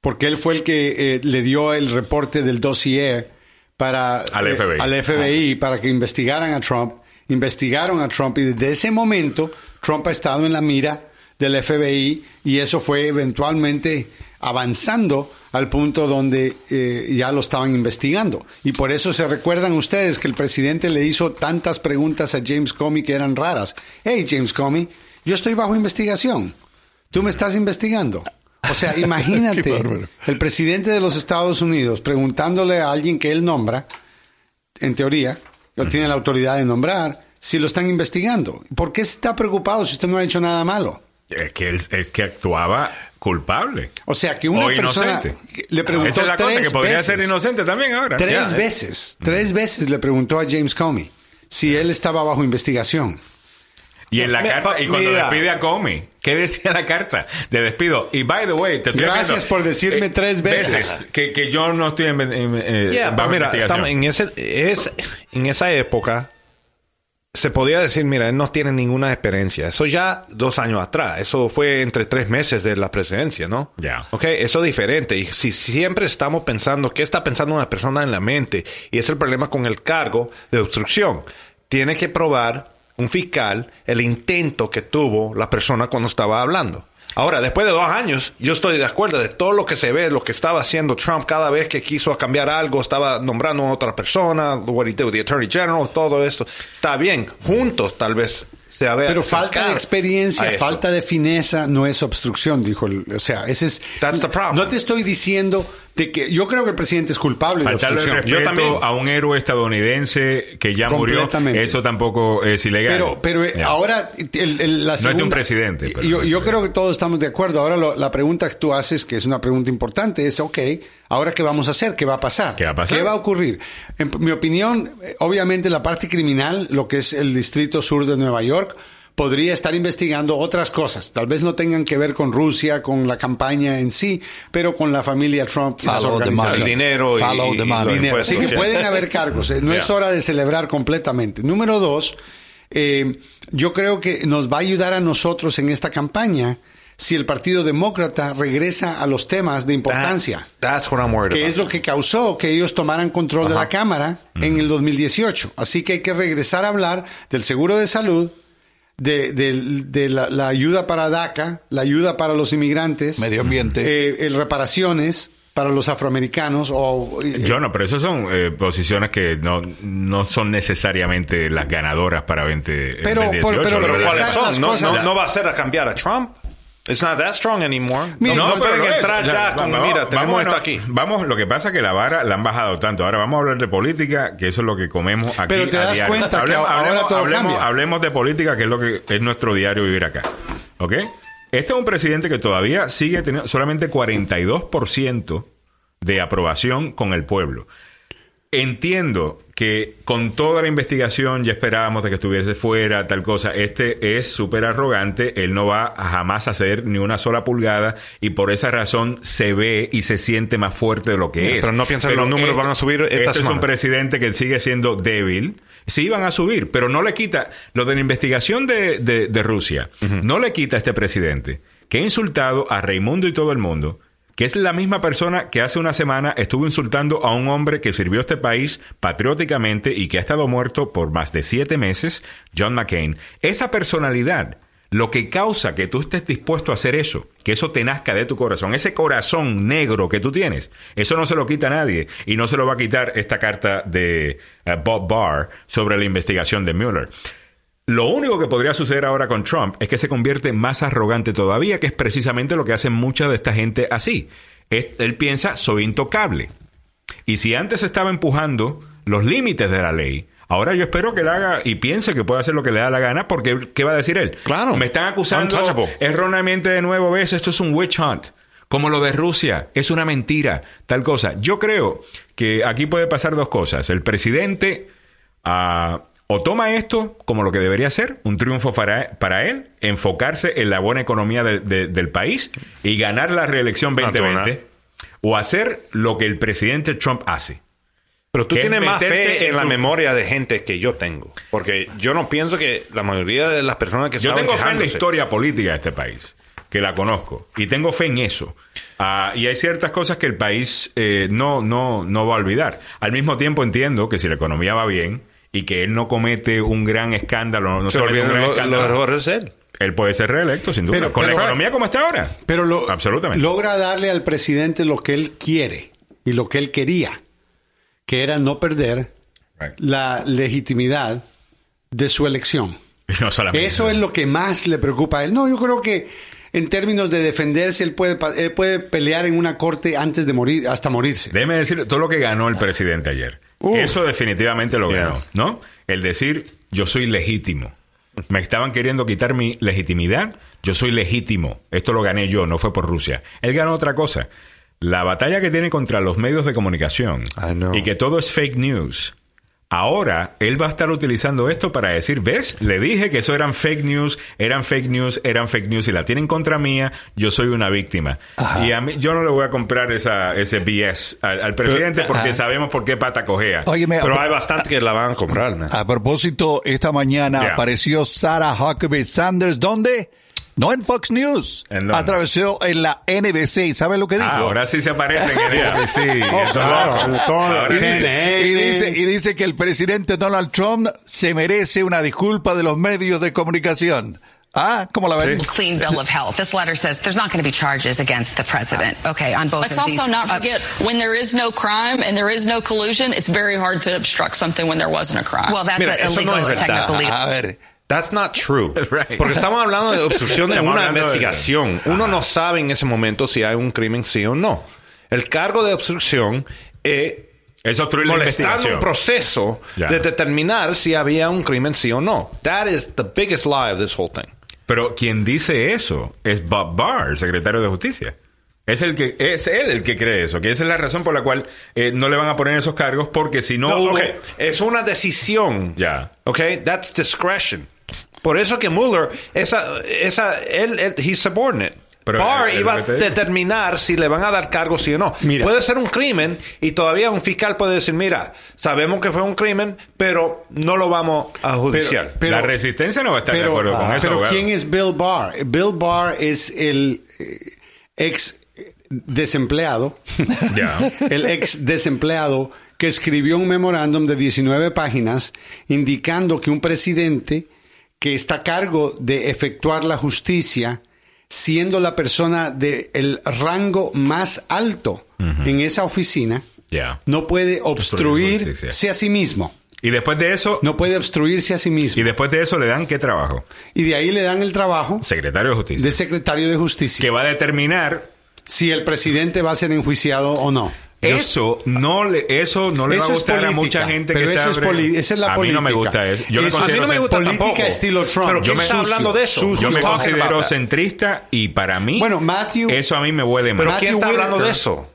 porque él fue el que eh, le dio el reporte del dossier para, al eh, FBI, para que investigaran a Trump. Investigaron a Trump y desde ese momento Trump ha estado en la mira del FBI y eso fue eventualmente avanzando al punto donde eh, ya lo estaban investigando. Y por eso se recuerdan ustedes que el presidente le hizo tantas preguntas a James Comey que eran raras. Hey, James Comey, yo estoy bajo investigación. Tú me estás investigando. O sea, [LAUGHS] imagínate el presidente de los Estados Unidos preguntándole a alguien que él nombra, en teoría, no tiene la autoridad de nombrar, si lo están investigando. ¿Por qué está preocupado si usted no ha hecho nada malo? Es que él es que actuaba culpable. O sea, que una persona le preguntó Esa es la cosa, que podría ser inocente también ahora. Tres veces, tres veces le preguntó a James Comey si él estaba bajo investigación. Y en la carta, y cuando despide a Comey, ¿qué decía la carta de despido? Y by the way, te estoy Gracias por decirme eh, tres veces, que, que, yo no estoy en, en, eh, mira, estamos en ese es en esa época se podía decir, mira, él no tiene ninguna experiencia. Eso ya dos años atrás. Eso fue entre tres meses de la presidencia, ¿no? Ya. Ok, eso es diferente. Y si siempre estamos pensando, ¿qué está pensando una persona en la mente? Y es el problema con el cargo de obstrucción. Tiene que probar un fiscal el intento que tuvo la persona cuando estaba hablando. Ahora, después de dos años, yo estoy de acuerdo de todo lo que se ve, lo que estaba haciendo Trump cada vez que quiso cambiar algo, estaba nombrando a otra persona, what he did with the Attorney General, todo esto. Está bien, juntos tal vez se vea. Pero falta de experiencia, falta de fineza no es obstrucción, dijo. O sea, ese es. That's the problem. No te estoy diciendo de que yo creo que el presidente es culpable de obstrucción. Yo también a un héroe estadounidense que ya murió, eso tampoco es ilegal. Pero, pero ahora la segunda, no es de un presidente. yo, yo creo que todos estamos de acuerdo. Ahora la pregunta que tú haces, que es una pregunta importante, es, ok, ahora qué vamos a hacer, qué va a pasar, qué va a, pasar? ¿Qué va a ocurrir. En mi opinión, obviamente la parte criminal, lo que es el distrito sur de Nueva York podría estar investigando otras cosas. Tal vez no tengan que ver con Rusia, con la campaña en sí, pero con la familia Trump y las organizaciones. El dinero y, dinero. Así que pueden haber cargos. Eh, no es hora de celebrar completamente. Número dos, eh, yo creo que nos va a ayudar a nosotros en esta campaña si el Partido Demócrata regresa a los temas de importancia. que es lo que causó que ellos tomaran control de la Cámara en el 2018. Así que hay que regresar a hablar del seguro de salud, de, la, ayuda para DACA, la ayuda para los inmigrantes, medio ambiente, eh, reparaciones, para los afroamericanos o yo no pero esas son eh, posiciones que no, no son necesariamente las ganadoras para 20 pero, 2018, pero, Pero pero ¿cuáles son? No, cosas- no, no va a ser a cambiar a Trump. It's not that strong anymore. Mira, no, no, no pueden eh, entrar ya vamos- mira, tenemos vamos, esto no, aquí. Vamos, lo que pasa es que la vara la han bajado tanto. Ahora vamos a hablar de política, que eso es lo que comemos aquí. Pero te a das diario. cuenta que hablemos, ahora hablemos- todo hablemos- cambia. hablemos de política, que es lo que es nuestro diario vivir acá. ¿Ok? Este es un presidente que todavía sigue teniendo solamente 42% de aprobación con el pueblo. Entiendo que con toda la investigación ya esperábamos de que estuviese fuera, tal cosa. Este es súper arrogante, él no va a jamás hacer ni una sola pulgada y por esa razón se ve y se siente más fuerte de lo que Mira, es. pero no piensa que los números van a subir esta este es un presidente que sigue siendo débil. Sí van a subir, pero no le quita lo de la investigación de, de- de Rusia. No le quita a este presidente que ha insultado a Raimundo y todo el mundo, que es la misma persona que hace una semana estuvo insultando a un hombre que sirvió a este país patrióticamente y que ha estado muerto por más de siete meses, John McCain. Esa personalidad, lo que causa que tú estés dispuesto a hacer eso, que eso te nazca de tu corazón, ese corazón negro que tú tienes, eso no se lo quita a nadie y no se lo va a quitar esta carta de eh, Bob Barr sobre la investigación de Mueller. Lo único que podría suceder ahora con Trump es que se convierte más arrogante todavía, que es precisamente lo que hace mucha de esta gente así. Él piensa, soy intocable. Y si antes estaba empujando los límites de la ley, ahora yo espero que él haga y piense que puede hacer lo que le da la gana, porque ¿qué va a decir él? Claro. Me están acusando erróneamente de nuevo, ves, esto es un witch hunt. Como lo de Rusia, es una mentira, tal cosa. Yo creo que aquí puede pasar dos cosas. El presidente ah, o toma esto como lo que debería ser, un triunfo para, para él, enfocarse en la buena economía de- de- del país y ganar la reelección Natural. 2020, o hacer lo que el presidente Trump hace. Pero tú tienes más fe en en la memoria de gente que yo tengo. Porque yo no pienso que la mayoría de las personas que Yo tengo fe en la historia política de este país, que la conozco, y tengo fe en eso. Ah, y hay ciertas cosas que el país eh, no, no, no va a olvidar. Al mismo tiempo entiendo que si la economía va bien y que él no comete un gran escándalo, no se se, mete un gran lo- escándalo, errores de él. él puede ser reelecto, sin duda. Pero- Con pero- la economía como está ahora. Pero lo, Absolutamente. logra darle al presidente lo que él quiere y lo que él quería, que era no perder Right. la legitimidad de su elección. [LAUGHS] No Eso es lo que más le preocupa a él. No, yo creo que en términos de defenderse, él puede, él puede pelear en una corte antes de morir, hasta morirse. Déjeme decir todo lo que ganó el presidente ayer. Uf. Eso definitivamente lo Yeah. ganó, ¿no? El decir, yo soy legítimo. Me estaban queriendo quitar mi legitimidad, yo soy legítimo. Esto lo gané yo, no fue por Rusia. Él ganó otra cosa. La batalla que tiene contra los medios de comunicación y que todo es fake news. Ahora él va a estar utilizando esto para decir, ¿ves? Le dije que eso eran fake news, eran fake news, eran fake news y la tienen contra mía, yo soy una víctima. Y a mí, yo no le voy a comprar esa, ese BS al, al presidente porque ajá. sabemos por qué pata cojea. Óyeme, Pero a, hay bastante que la van a comprar, man. a propósito, esta mañana Yeah. apareció Sarah Huckabee Sanders. ¿Dónde? No en Fox News. ¿En? Atravesó en la NBC. ¿Y sabe lo que dijo? Ah, ahora sí se aparecen [LAUGHS] en el sí. Oh, claro. loco. Ahora Y dice, y, dice, y dice que el presidente Donald Trump se merece una disculpa de los medios de comunicación. Ah, ¿cómo la ven? clean bill of health. This letter says there's not going to be charges against the president. Okay, on both Let's of these. also not uh, forget when there is no crime and there is no collusion, it's very hard to obstruct something when there wasn't a crime. well, that's Mira, a eso illegal, no es verdad. technical legal. A ver, That's not true. [LAUGHS] Right. Porque estamos hablando de obstrucción de una hablando de- investigación. Uno no sabe en ese momento si hay un crimen sí o no. El cargo de obstrucción es Es obstruir la molestando investigación. un proceso Ya. de determinar si había un crimen sí o no. That is the biggest lie of this whole thing. Pero quien dice eso es Bob Barr, el secretario de Justicia. Es el que es él el que cree eso, que esa es la razón por la cual eh, no le van a poner esos cargos porque si no, No, hubo- ok. Es una decisión. Ya. Ok, that's discretion. Por eso que Mueller, esa, esa, él, él, he's subordinate. Pero, Barr iba a determinar si le van a dar cargo sí o no. Mira. Puede ser un crimen y todavía un fiscal puede decir, mira, sabemos que fue un crimen, pero no lo vamos a judicial. pero- la resistencia no va a estar de Pero, acuerdo con ah, eso. pero abogado. ¿quién es Bill Barr? Bill Barr es el eh, ex desempleado, [LAUGHS] Ya. el ex desempleado que escribió un memorándum de 19 páginas indicando que un presidente que está a cargo de efectuar la justicia, siendo la persona del rango más alto en esa oficina no puede obstruirse a sí mismo. Y después de eso, No puede obstruirse a sí mismo. y después de eso le dan qué trabajo? Y de ahí le dan el trabajo Secretario de Justicia. de secretario de justicia. que va a determinar Si el presidente va a ser enjuiciado o no. Eso no le eso no le va a gustar a política, mucha gente pero que eso está es poli- esa es la a mí no me política. gusta eso. Yo Eso- a mí no me gusta Política tampoco. estilo Trump. Pero Yo ¿quién me- está sucio, hablando de eso? sucio. Yo me considero centrista y para mí Bueno, Matthew- eso a mí me huele Pero mal. ¿quién está hablando de eso?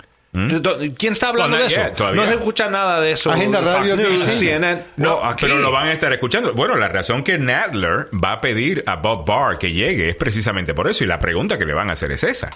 ¿Quién está hablando No, de eso? No se escucha nada de eso. Agenda Radio News. CNN. No, aquí. pero lo van a estar escuchando. Bueno, la razón que Nadler va a pedir a Bob Barr que llegue es precisamente por eso. Y la pregunta que le van a hacer es esa.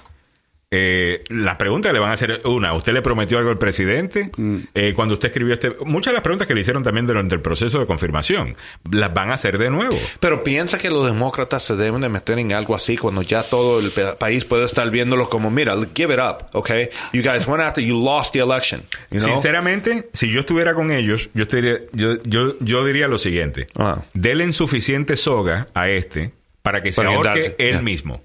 Eh, la pregunta que le van a hacer, una, ¿usted le prometió algo al presidente? Eh, cuando usted escribió este... Muchas de las preguntas que le hicieron también durante el proceso de confirmación, las van a hacer de nuevo. Pero piensa que los demócratas se deben de meter en algo así cuando ya todo el país puede estar viéndolo como, mira, give it up, okay? You guys went after, you lost the election, you know? Sinceramente, si yo estuviera con ellos, yo, estaría- yo, yo, yo diría lo siguiente. Ajá. Denle suficiente soga a este para que se Para ahorque él mismo.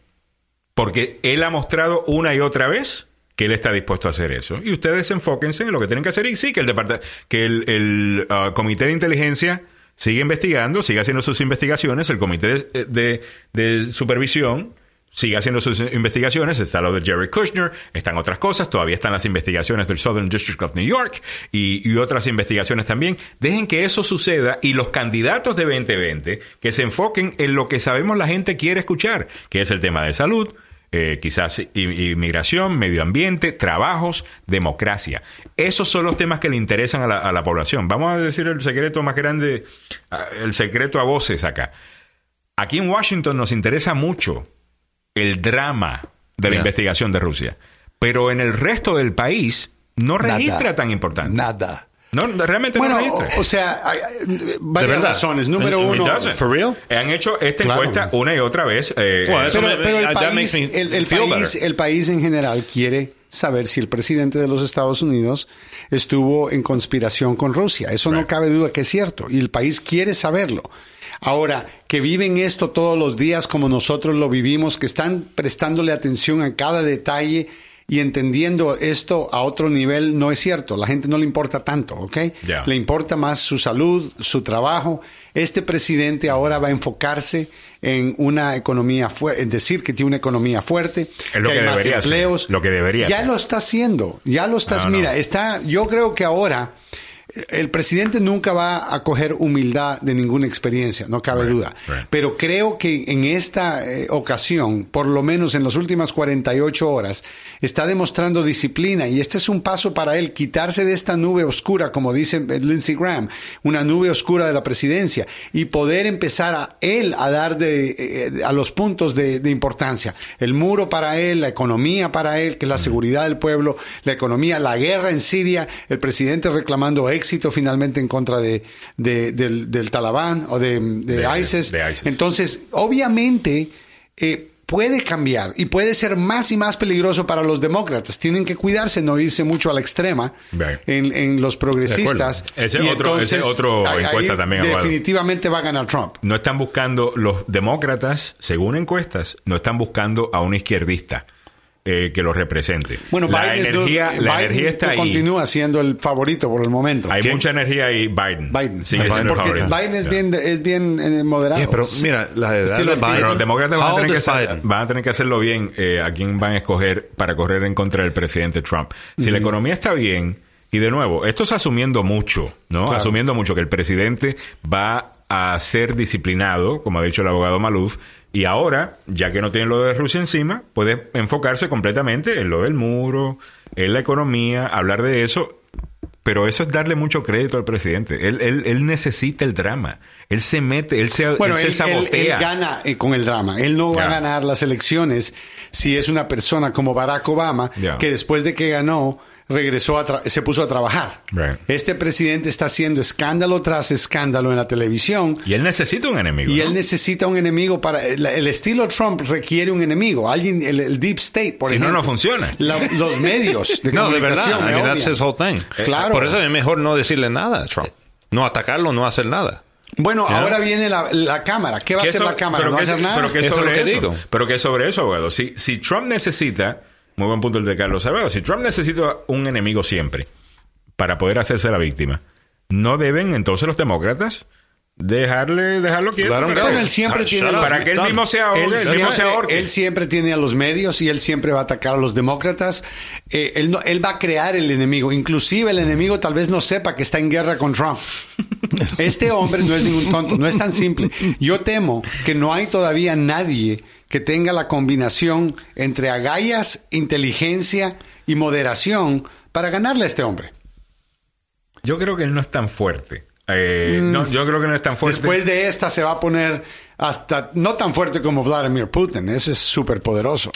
Porque él ha mostrado una y otra vez que él está dispuesto a hacer eso. Y ustedes enfóquense en lo que tienen que hacer. Y sí, que el, depart- que el, ah, Comité de Inteligencia sigue investigando, sigue haciendo sus investigaciones. El Comité de, de- de Supervisión sigue haciendo sus investigaciones. Está lo de Jerry Kushner, están otras cosas. Todavía están las investigaciones del Southern District of New York y, y otras investigaciones también. Dejen que eso suceda y los candidatos de 2020 que se enfoquen en lo que sabemos la gente quiere escuchar, que es el tema de salud, eh, quizás inmigración, medio ambiente, trabajos, democracia. Esos son los temas que le interesan a la, a la población. Vamos a decir el secreto más grande, ah, el secreto a voces acá. Aquí en Washington nos interesa mucho el drama de la investigación de Rusia, pero en el resto del país no Nada. registra tan importante. Nada. No, realmente Bueno, no o, o sea, hay, hay varias razones. Número uno. For real? Han hecho esta Claro. encuesta una y otra vez. eh, eso pero, me- pero el, that país, el, país, el país en general quiere saber si el presidente de los Estados Unidos estuvo en conspiración con Rusia. Eso no cabe duda que es cierto. Y el país quiere saberlo. Ahora, que viven esto todos los días como nosotros lo vivimos, que están prestándole atención a cada detalle y entendiendo esto a otro nivel, no es cierto. La gente no le importa tanto, ¿ok? Le importa más su salud, su trabajo. Este presidente ahora va a enfocarse en una economía fuerte, en decir que tiene una economía fuerte, Es lo que que hay más debería hacer, empleos. lo que debería Ya lo está haciendo, ya lo estás. No, no. Mira, está. Yo creo que ahora el presidente nunca va a coger humildad de ninguna experiencia, no cabe Right, duda. right. Pero creo que en esta eh, ocasión, por lo menos en las últimas 48 horas, está demostrando disciplina y este es un paso para él, quitarse de esta nube oscura, como dice Lindsey Graham, una nube oscura de la presidencia y poder empezar a él a dar de, eh, a los puntos de, de importancia. El muro para él, la economía para él, que es la seguridad del pueblo, la economía, la guerra en Siria, el presidente reclamando éxito finalmente en contra de, de- del, del Talibán o de, de ISIS. de ISIS. Entonces, obviamente, eh, puede cambiar y puede ser más y más peligroso para los demócratas. Tienen que cuidarse, no irse mucho a la extrema en, en los progresistas. Ese Y otro- ese otro ahí- encuesta ahí también. Definitivamente va a ganar Trump. no están buscando, los demócratas, según encuestas, no están buscando a un izquierdista eh, que los represente. Bueno, la Biden, es energía, la Biden energía está ahí. continúa siendo el favorito por el momento. Hay mucha energía ahí. Biden. Biden. Sigue siendo el Porque favorito. Biden es bien, es bien eh, moderado. Yeah, pero mira, la edad Estilo de Biden. Biden. Pero los demócratas van a, tener que hacer- Biden? van a tener que hacerlo bien eh, a quién van a escoger para correr en contra del presidente Trump. Si la economía está bien, y de nuevo, esto es asumiendo mucho, ¿no? Claro. Asumiendo mucho que el presidente va a ser disciplinado, como ha dicho el abogado Maluf, y ahora, ya que no tiene lo de Rusia encima, puede enfocarse completamente en lo del muro, en la economía, hablar de eso. Pero eso es darle mucho crédito al presidente. Él, él, él necesita el drama. Él se mete, él se, Bueno, él él, se él- sabotea. él gana eh, con el drama. Él no va a ganar las elecciones si es una persona como Barack Obama, que después de que ganó, regresó a tra- se puso a trabajar. Right. Este presidente está haciendo escándalo tras escándalo en la televisión. Y él necesita un enemigo. Y ¿no? él necesita un enemigo para el, el estilo Trump requiere un enemigo, alguien el, el deep state, por Si no, ejemplo. no funciona. La- los medios de [LAUGHS] No, de verdad. I me mean, thing. Claro. Por eso es mejor no decirle nada a Trump. No atacarlo, no hacer nada. Bueno, ¿Ya? ahora viene la, la cámara. ¿Qué va a ¿Qué hacer la cámara? ¿No va a hacer nada? Pero que sobre eso, digo. Pero que sobre eso, abogado. Si, si Trump necesita muy buen punto el de Carlos Salvador. Si Trump necesita un enemigo siempre para poder hacerse la víctima, no deben entonces los demócratas dejarle dejarlo quieto Claro, pero él siempre tiene los- para que él mismo se ahogue, Él él mismo se siempre, ahorque. él siempre tiene a los medios y él siempre va a atacar a los demócratas. Eh, él, no- él va a crear el enemigo. Inclusive el enemigo tal vez no sepa que está en guerra con Trump. [LAUGHS] Este hombre no es ningún tonto, no es tan simple. Yo temo que no hay todavía nadie que tenga la combinación entre agallas, inteligencia y moderación para ganarle a este hombre. Yo creo que él no es tan fuerte. Eh, no, yo creo que no es tan fuerte. Mm. Después de esta se va a poner hasta no tan fuerte como Vladimir Putin. Ese es súper poderoso.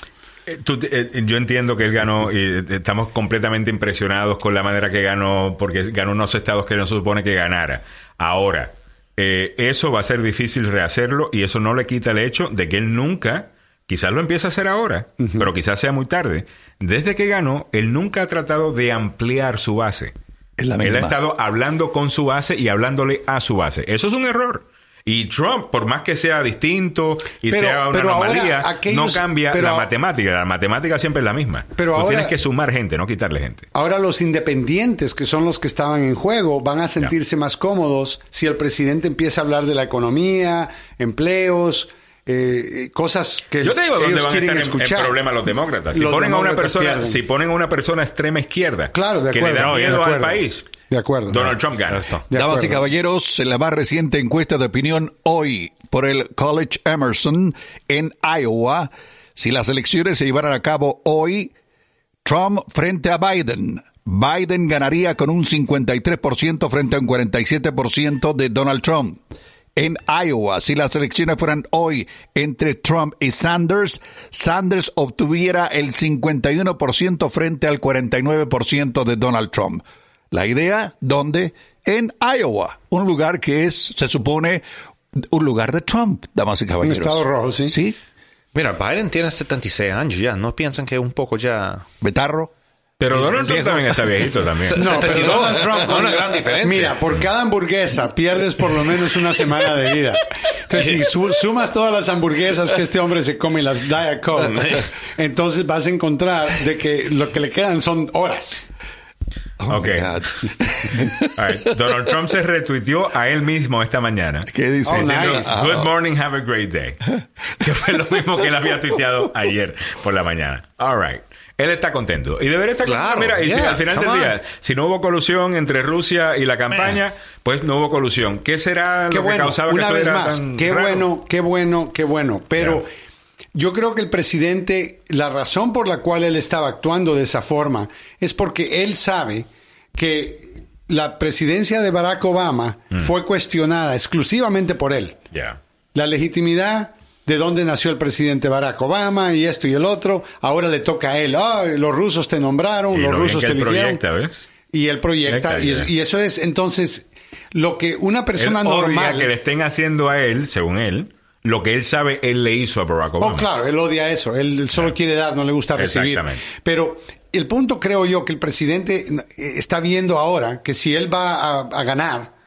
Eh, tú eh, yo entiendo que él ganó y estamos completamente impresionados con la manera que ganó, porque ganó unos estados que no se supone que ganara. Ahora, eh, eso va a ser difícil rehacerlo y eso no le quita el hecho de que él nunca, quizás lo empiece a hacer ahora, pero quizás sea muy tarde. Desde que ganó, él nunca ha tratado de ampliar su base. Es la Él ha estado hablando con su base y hablándole a su base. Eso es un error. Y Trump, por más que sea distinto y Pero- sea una pero ahora anomalía, aquellos- no cambia pero la matemática. La matemática siempre es la misma. Pero Tú ahora- tienes que sumar gente, no quitarle gente. Ahora los independientes, que son los que estaban en juego, van a sentirse más cómodos si el presidente empieza a hablar de la economía, empleos, eh, cosas que Yo te digo dónde ellos van a quieren estar en- problema los demócratas. Si Los ponen a una demócratas persona, pierden. si ponen a una persona extrema izquierda, Claro, de que le acuerdo. da miedo al acuerdo. país, De acuerdo. Donald Trump gana. De Damas y caballeros, en la más reciente encuesta de opinión hoy por el College Emerson en Iowa, si las elecciones se llevaran a cabo hoy, Trump frente a Biden. Biden ganaría con un 53% frente a un 47% de Donald Trump. En Iowa, si las elecciones fueran hoy entre Trump y Sanders, Sanders obtuviera el 51% frente al 49% de Donald Trump. La idea, ¿dónde? En Iowa, un lugar que es, se supone, un lugar de Trump, damas y Un caballeros. estado rojo, sí. Sí, Mira, Biden tiene 76 años ya. ¿No piensan que un poco ya... Betarro. Pero Donald Trump también está viejito también. [LAUGHS] No, pero 72, Donald Trump no, una gran diferencia. Mira, por cada hamburguesa pierdes por lo menos una semana de vida. Entonces, si su- sumas todas las hamburguesas que este hombre se come y las Diet Coke, [LAUGHS] entonces vas a encontrar de que lo que le quedan son horas. Oh, Ok. [LAUGHS] right. Donald Trump se retuiteó a él mismo esta mañana. ¿Qué dice? Oh, Diciendo, nice. Good morning, have a great day. [LAUGHS] Que fue lo mismo que él había tuiteado ayer por la mañana. All right. Él está contento. Y debería estar Claro, contento. Mira, y si yeah, al final del día, on. si no hubo colusión entre Rusia y la campaña, pues no hubo colusión. ¿Qué será Qué lo que bueno, causaba que una esto vez más, tan qué raro? bueno, qué bueno, qué bueno. Pero Ya. Yo creo que el presidente, la razón por la cual él estaba actuando de esa forma es porque él sabe que la presidencia de Barack Obama Mm. fue cuestionada exclusivamente por él. Ya. La legitimidad de dónde nació el presidente Barack Obama y esto y el otro, ahora le toca a él. Ah, los rusos te nombraron, Y los lo rusos te eligieron. proyecta, ¿ves? Y él proyecta, Proyecta, y, eso, ya. y eso es entonces lo que una persona Él normal. que le estén haciendo a él, según él, lo que él sabe él le hizo a Barack Obama. Oh, claro, él odia eso. Él, solo quiere dar, no le gusta recibir. Exactamente. Pero el punto creo yo que el presidente eh, está viendo ahora que si él va a, a ganar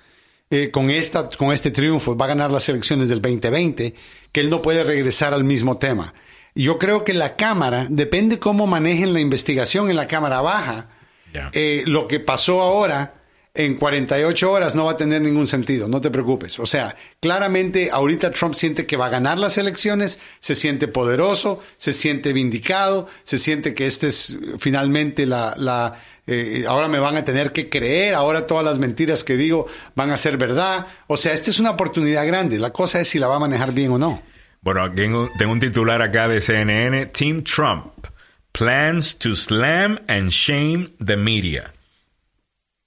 eh, con, esta, con este triunfo, va a ganar las elecciones del 2020, que él no puede regresar al mismo tema. Yo creo que la Cámara, depende cómo manejen la investigación en la Cámara Baja, eh, lo que pasó ahora en 48 horas no va a tener ningún sentido, no te preocupes. O sea, claramente ahorita Trump siente que va a ganar las elecciones, se siente poderoso, se siente vindicado, se siente que este es eh, finalmente la... la eh, ahora me van a tener que creer, ahora todas las mentiras que digo van a ser verdad. O sea, esta es una oportunidad grande. La cosa es si la va a manejar bien o no. Bueno, tengo, tengo un titular acá de CNN. Team Trump plans to slam and shame the media.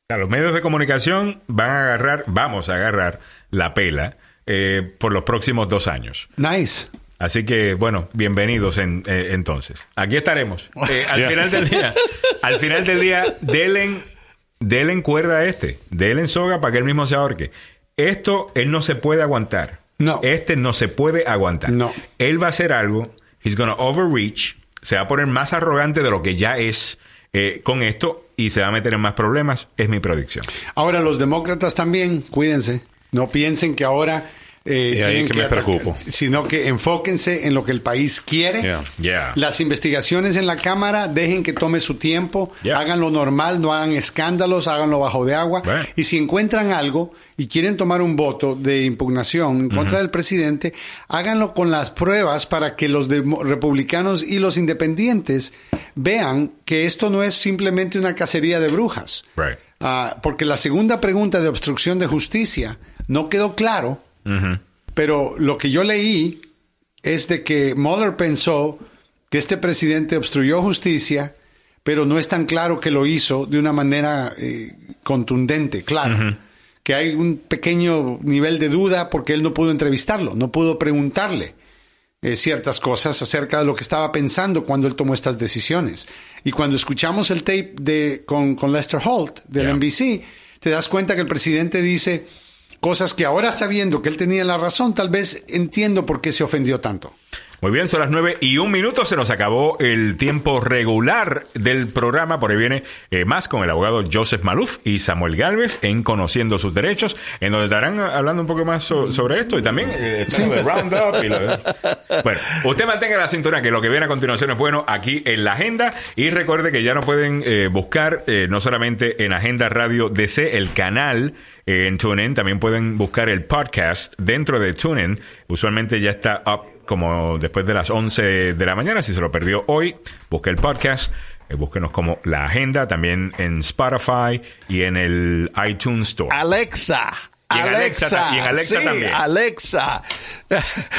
Los medios de comunicación van a agarrar, vamos a agarrar la pela eh, por los próximos dos años. Nice. Así que, bueno, bienvenidos en, eh, entonces. Aquí estaremos. [LAUGHS] Eh, al final del día, al final del día, delen, delen cuerda a este, delen soga para que él mismo se ahorque. Esto, él no se puede aguantar. No. Este no se puede aguantar. No. Él va a hacer algo, he's gonna overreach, se va a poner más arrogante de lo que ya es eh, con esto y se va a meter en más problemas, es mi predicción. Ahora los demócratas también, cuídense. No piensen que ahora eh, Y ahí tienen que me preocupo. Sino que enfóquense en lo que el país quiere. Yeah. Yeah. Las investigaciones en la Cámara, dejen que tome su tiempo, Yeah. hagan lo normal, no hagan escándalos, háganlo bajo de agua. Right. Y si encuentran algo y quieren tomar un voto de impugnación en contra del presidente, háganlo con las pruebas para que los republicanos y los independientes vean que esto no es simplemente una cacería de brujas. Right. Ah, porque la segunda pregunta de obstrucción de justicia no quedó claro, Pero lo que yo leí es de que Mueller pensó que este presidente obstruyó justicia, pero no es tan claro que lo hizo de una manera eh, contundente, claro. Que hay un pequeño nivel de duda porque él no pudo entrevistarlo, no pudo preguntarle eh, ciertas cosas acerca de lo que estaba pensando cuando él tomó estas decisiones. Y cuando escuchamos el tape de, con, con Lester Holt del Yeah. NBC, te das cuenta que el presidente dice cosas que ahora sabiendo que él tenía la razón, tal vez entiendo por qué se ofendió tanto. Muy bien, son las nueve y un minuto. Se nos acabó el tiempo regular del programa. Por ahí viene eh, más con el abogado Joseph Maluf y Samuel Galvez en Conociendo sus Derechos, en donde estarán hablando un poco más so- sobre esto y también eh, lo de Roundup. y lo de- Bueno, usted mantenga la cintura que lo que viene a continuación es bueno aquí en la agenda. Y recuerde que ya no pueden eh, buscar eh, no solamente en Agenda Radio DC el canal eh, en TuneIn, también pueden buscar el podcast dentro de TuneIn. Usualmente ya está up como después de las 11 de la mañana. Si se lo perdió hoy, busque el podcast. eh, búsquenos como La Agenda, también en Spotify y en el iTunes Store. Alexa. Y en Alexa Alexa, y en Alexa sí, también. Alexa.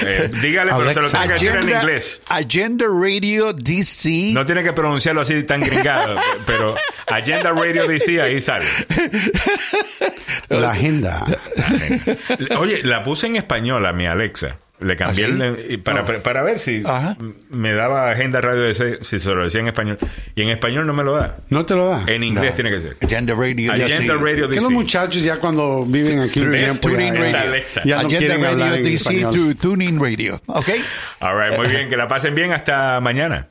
Eh, dígale, pero se lo tiene que decir en Agenda- inglés. Agenda Radio DC. No tiene que pronunciarlo así tan gringado, pero Agenda Radio DC ahí sale. [LAUGHS] La agenda. Oye, la puse en español a mi Alexa. Le cambié ¿Ah, sí? el, y para, para, para ver si Ajá. me daba agenda radio DC, si se lo decía en español. Y en español no me lo da. ¿No te lo da? En inglés No. tiene que ser. Agenda Radio Agenda DC. Radio Que DC. los muchachos ya cuando viven aquí un tiempo ya, Tuning ya- Radio. Alexa. ya no Agenda quieren Radio hablar en DC español. through Tuning Radio. ¿Ok? All right, muy bien, que la pasen bien hasta mañana.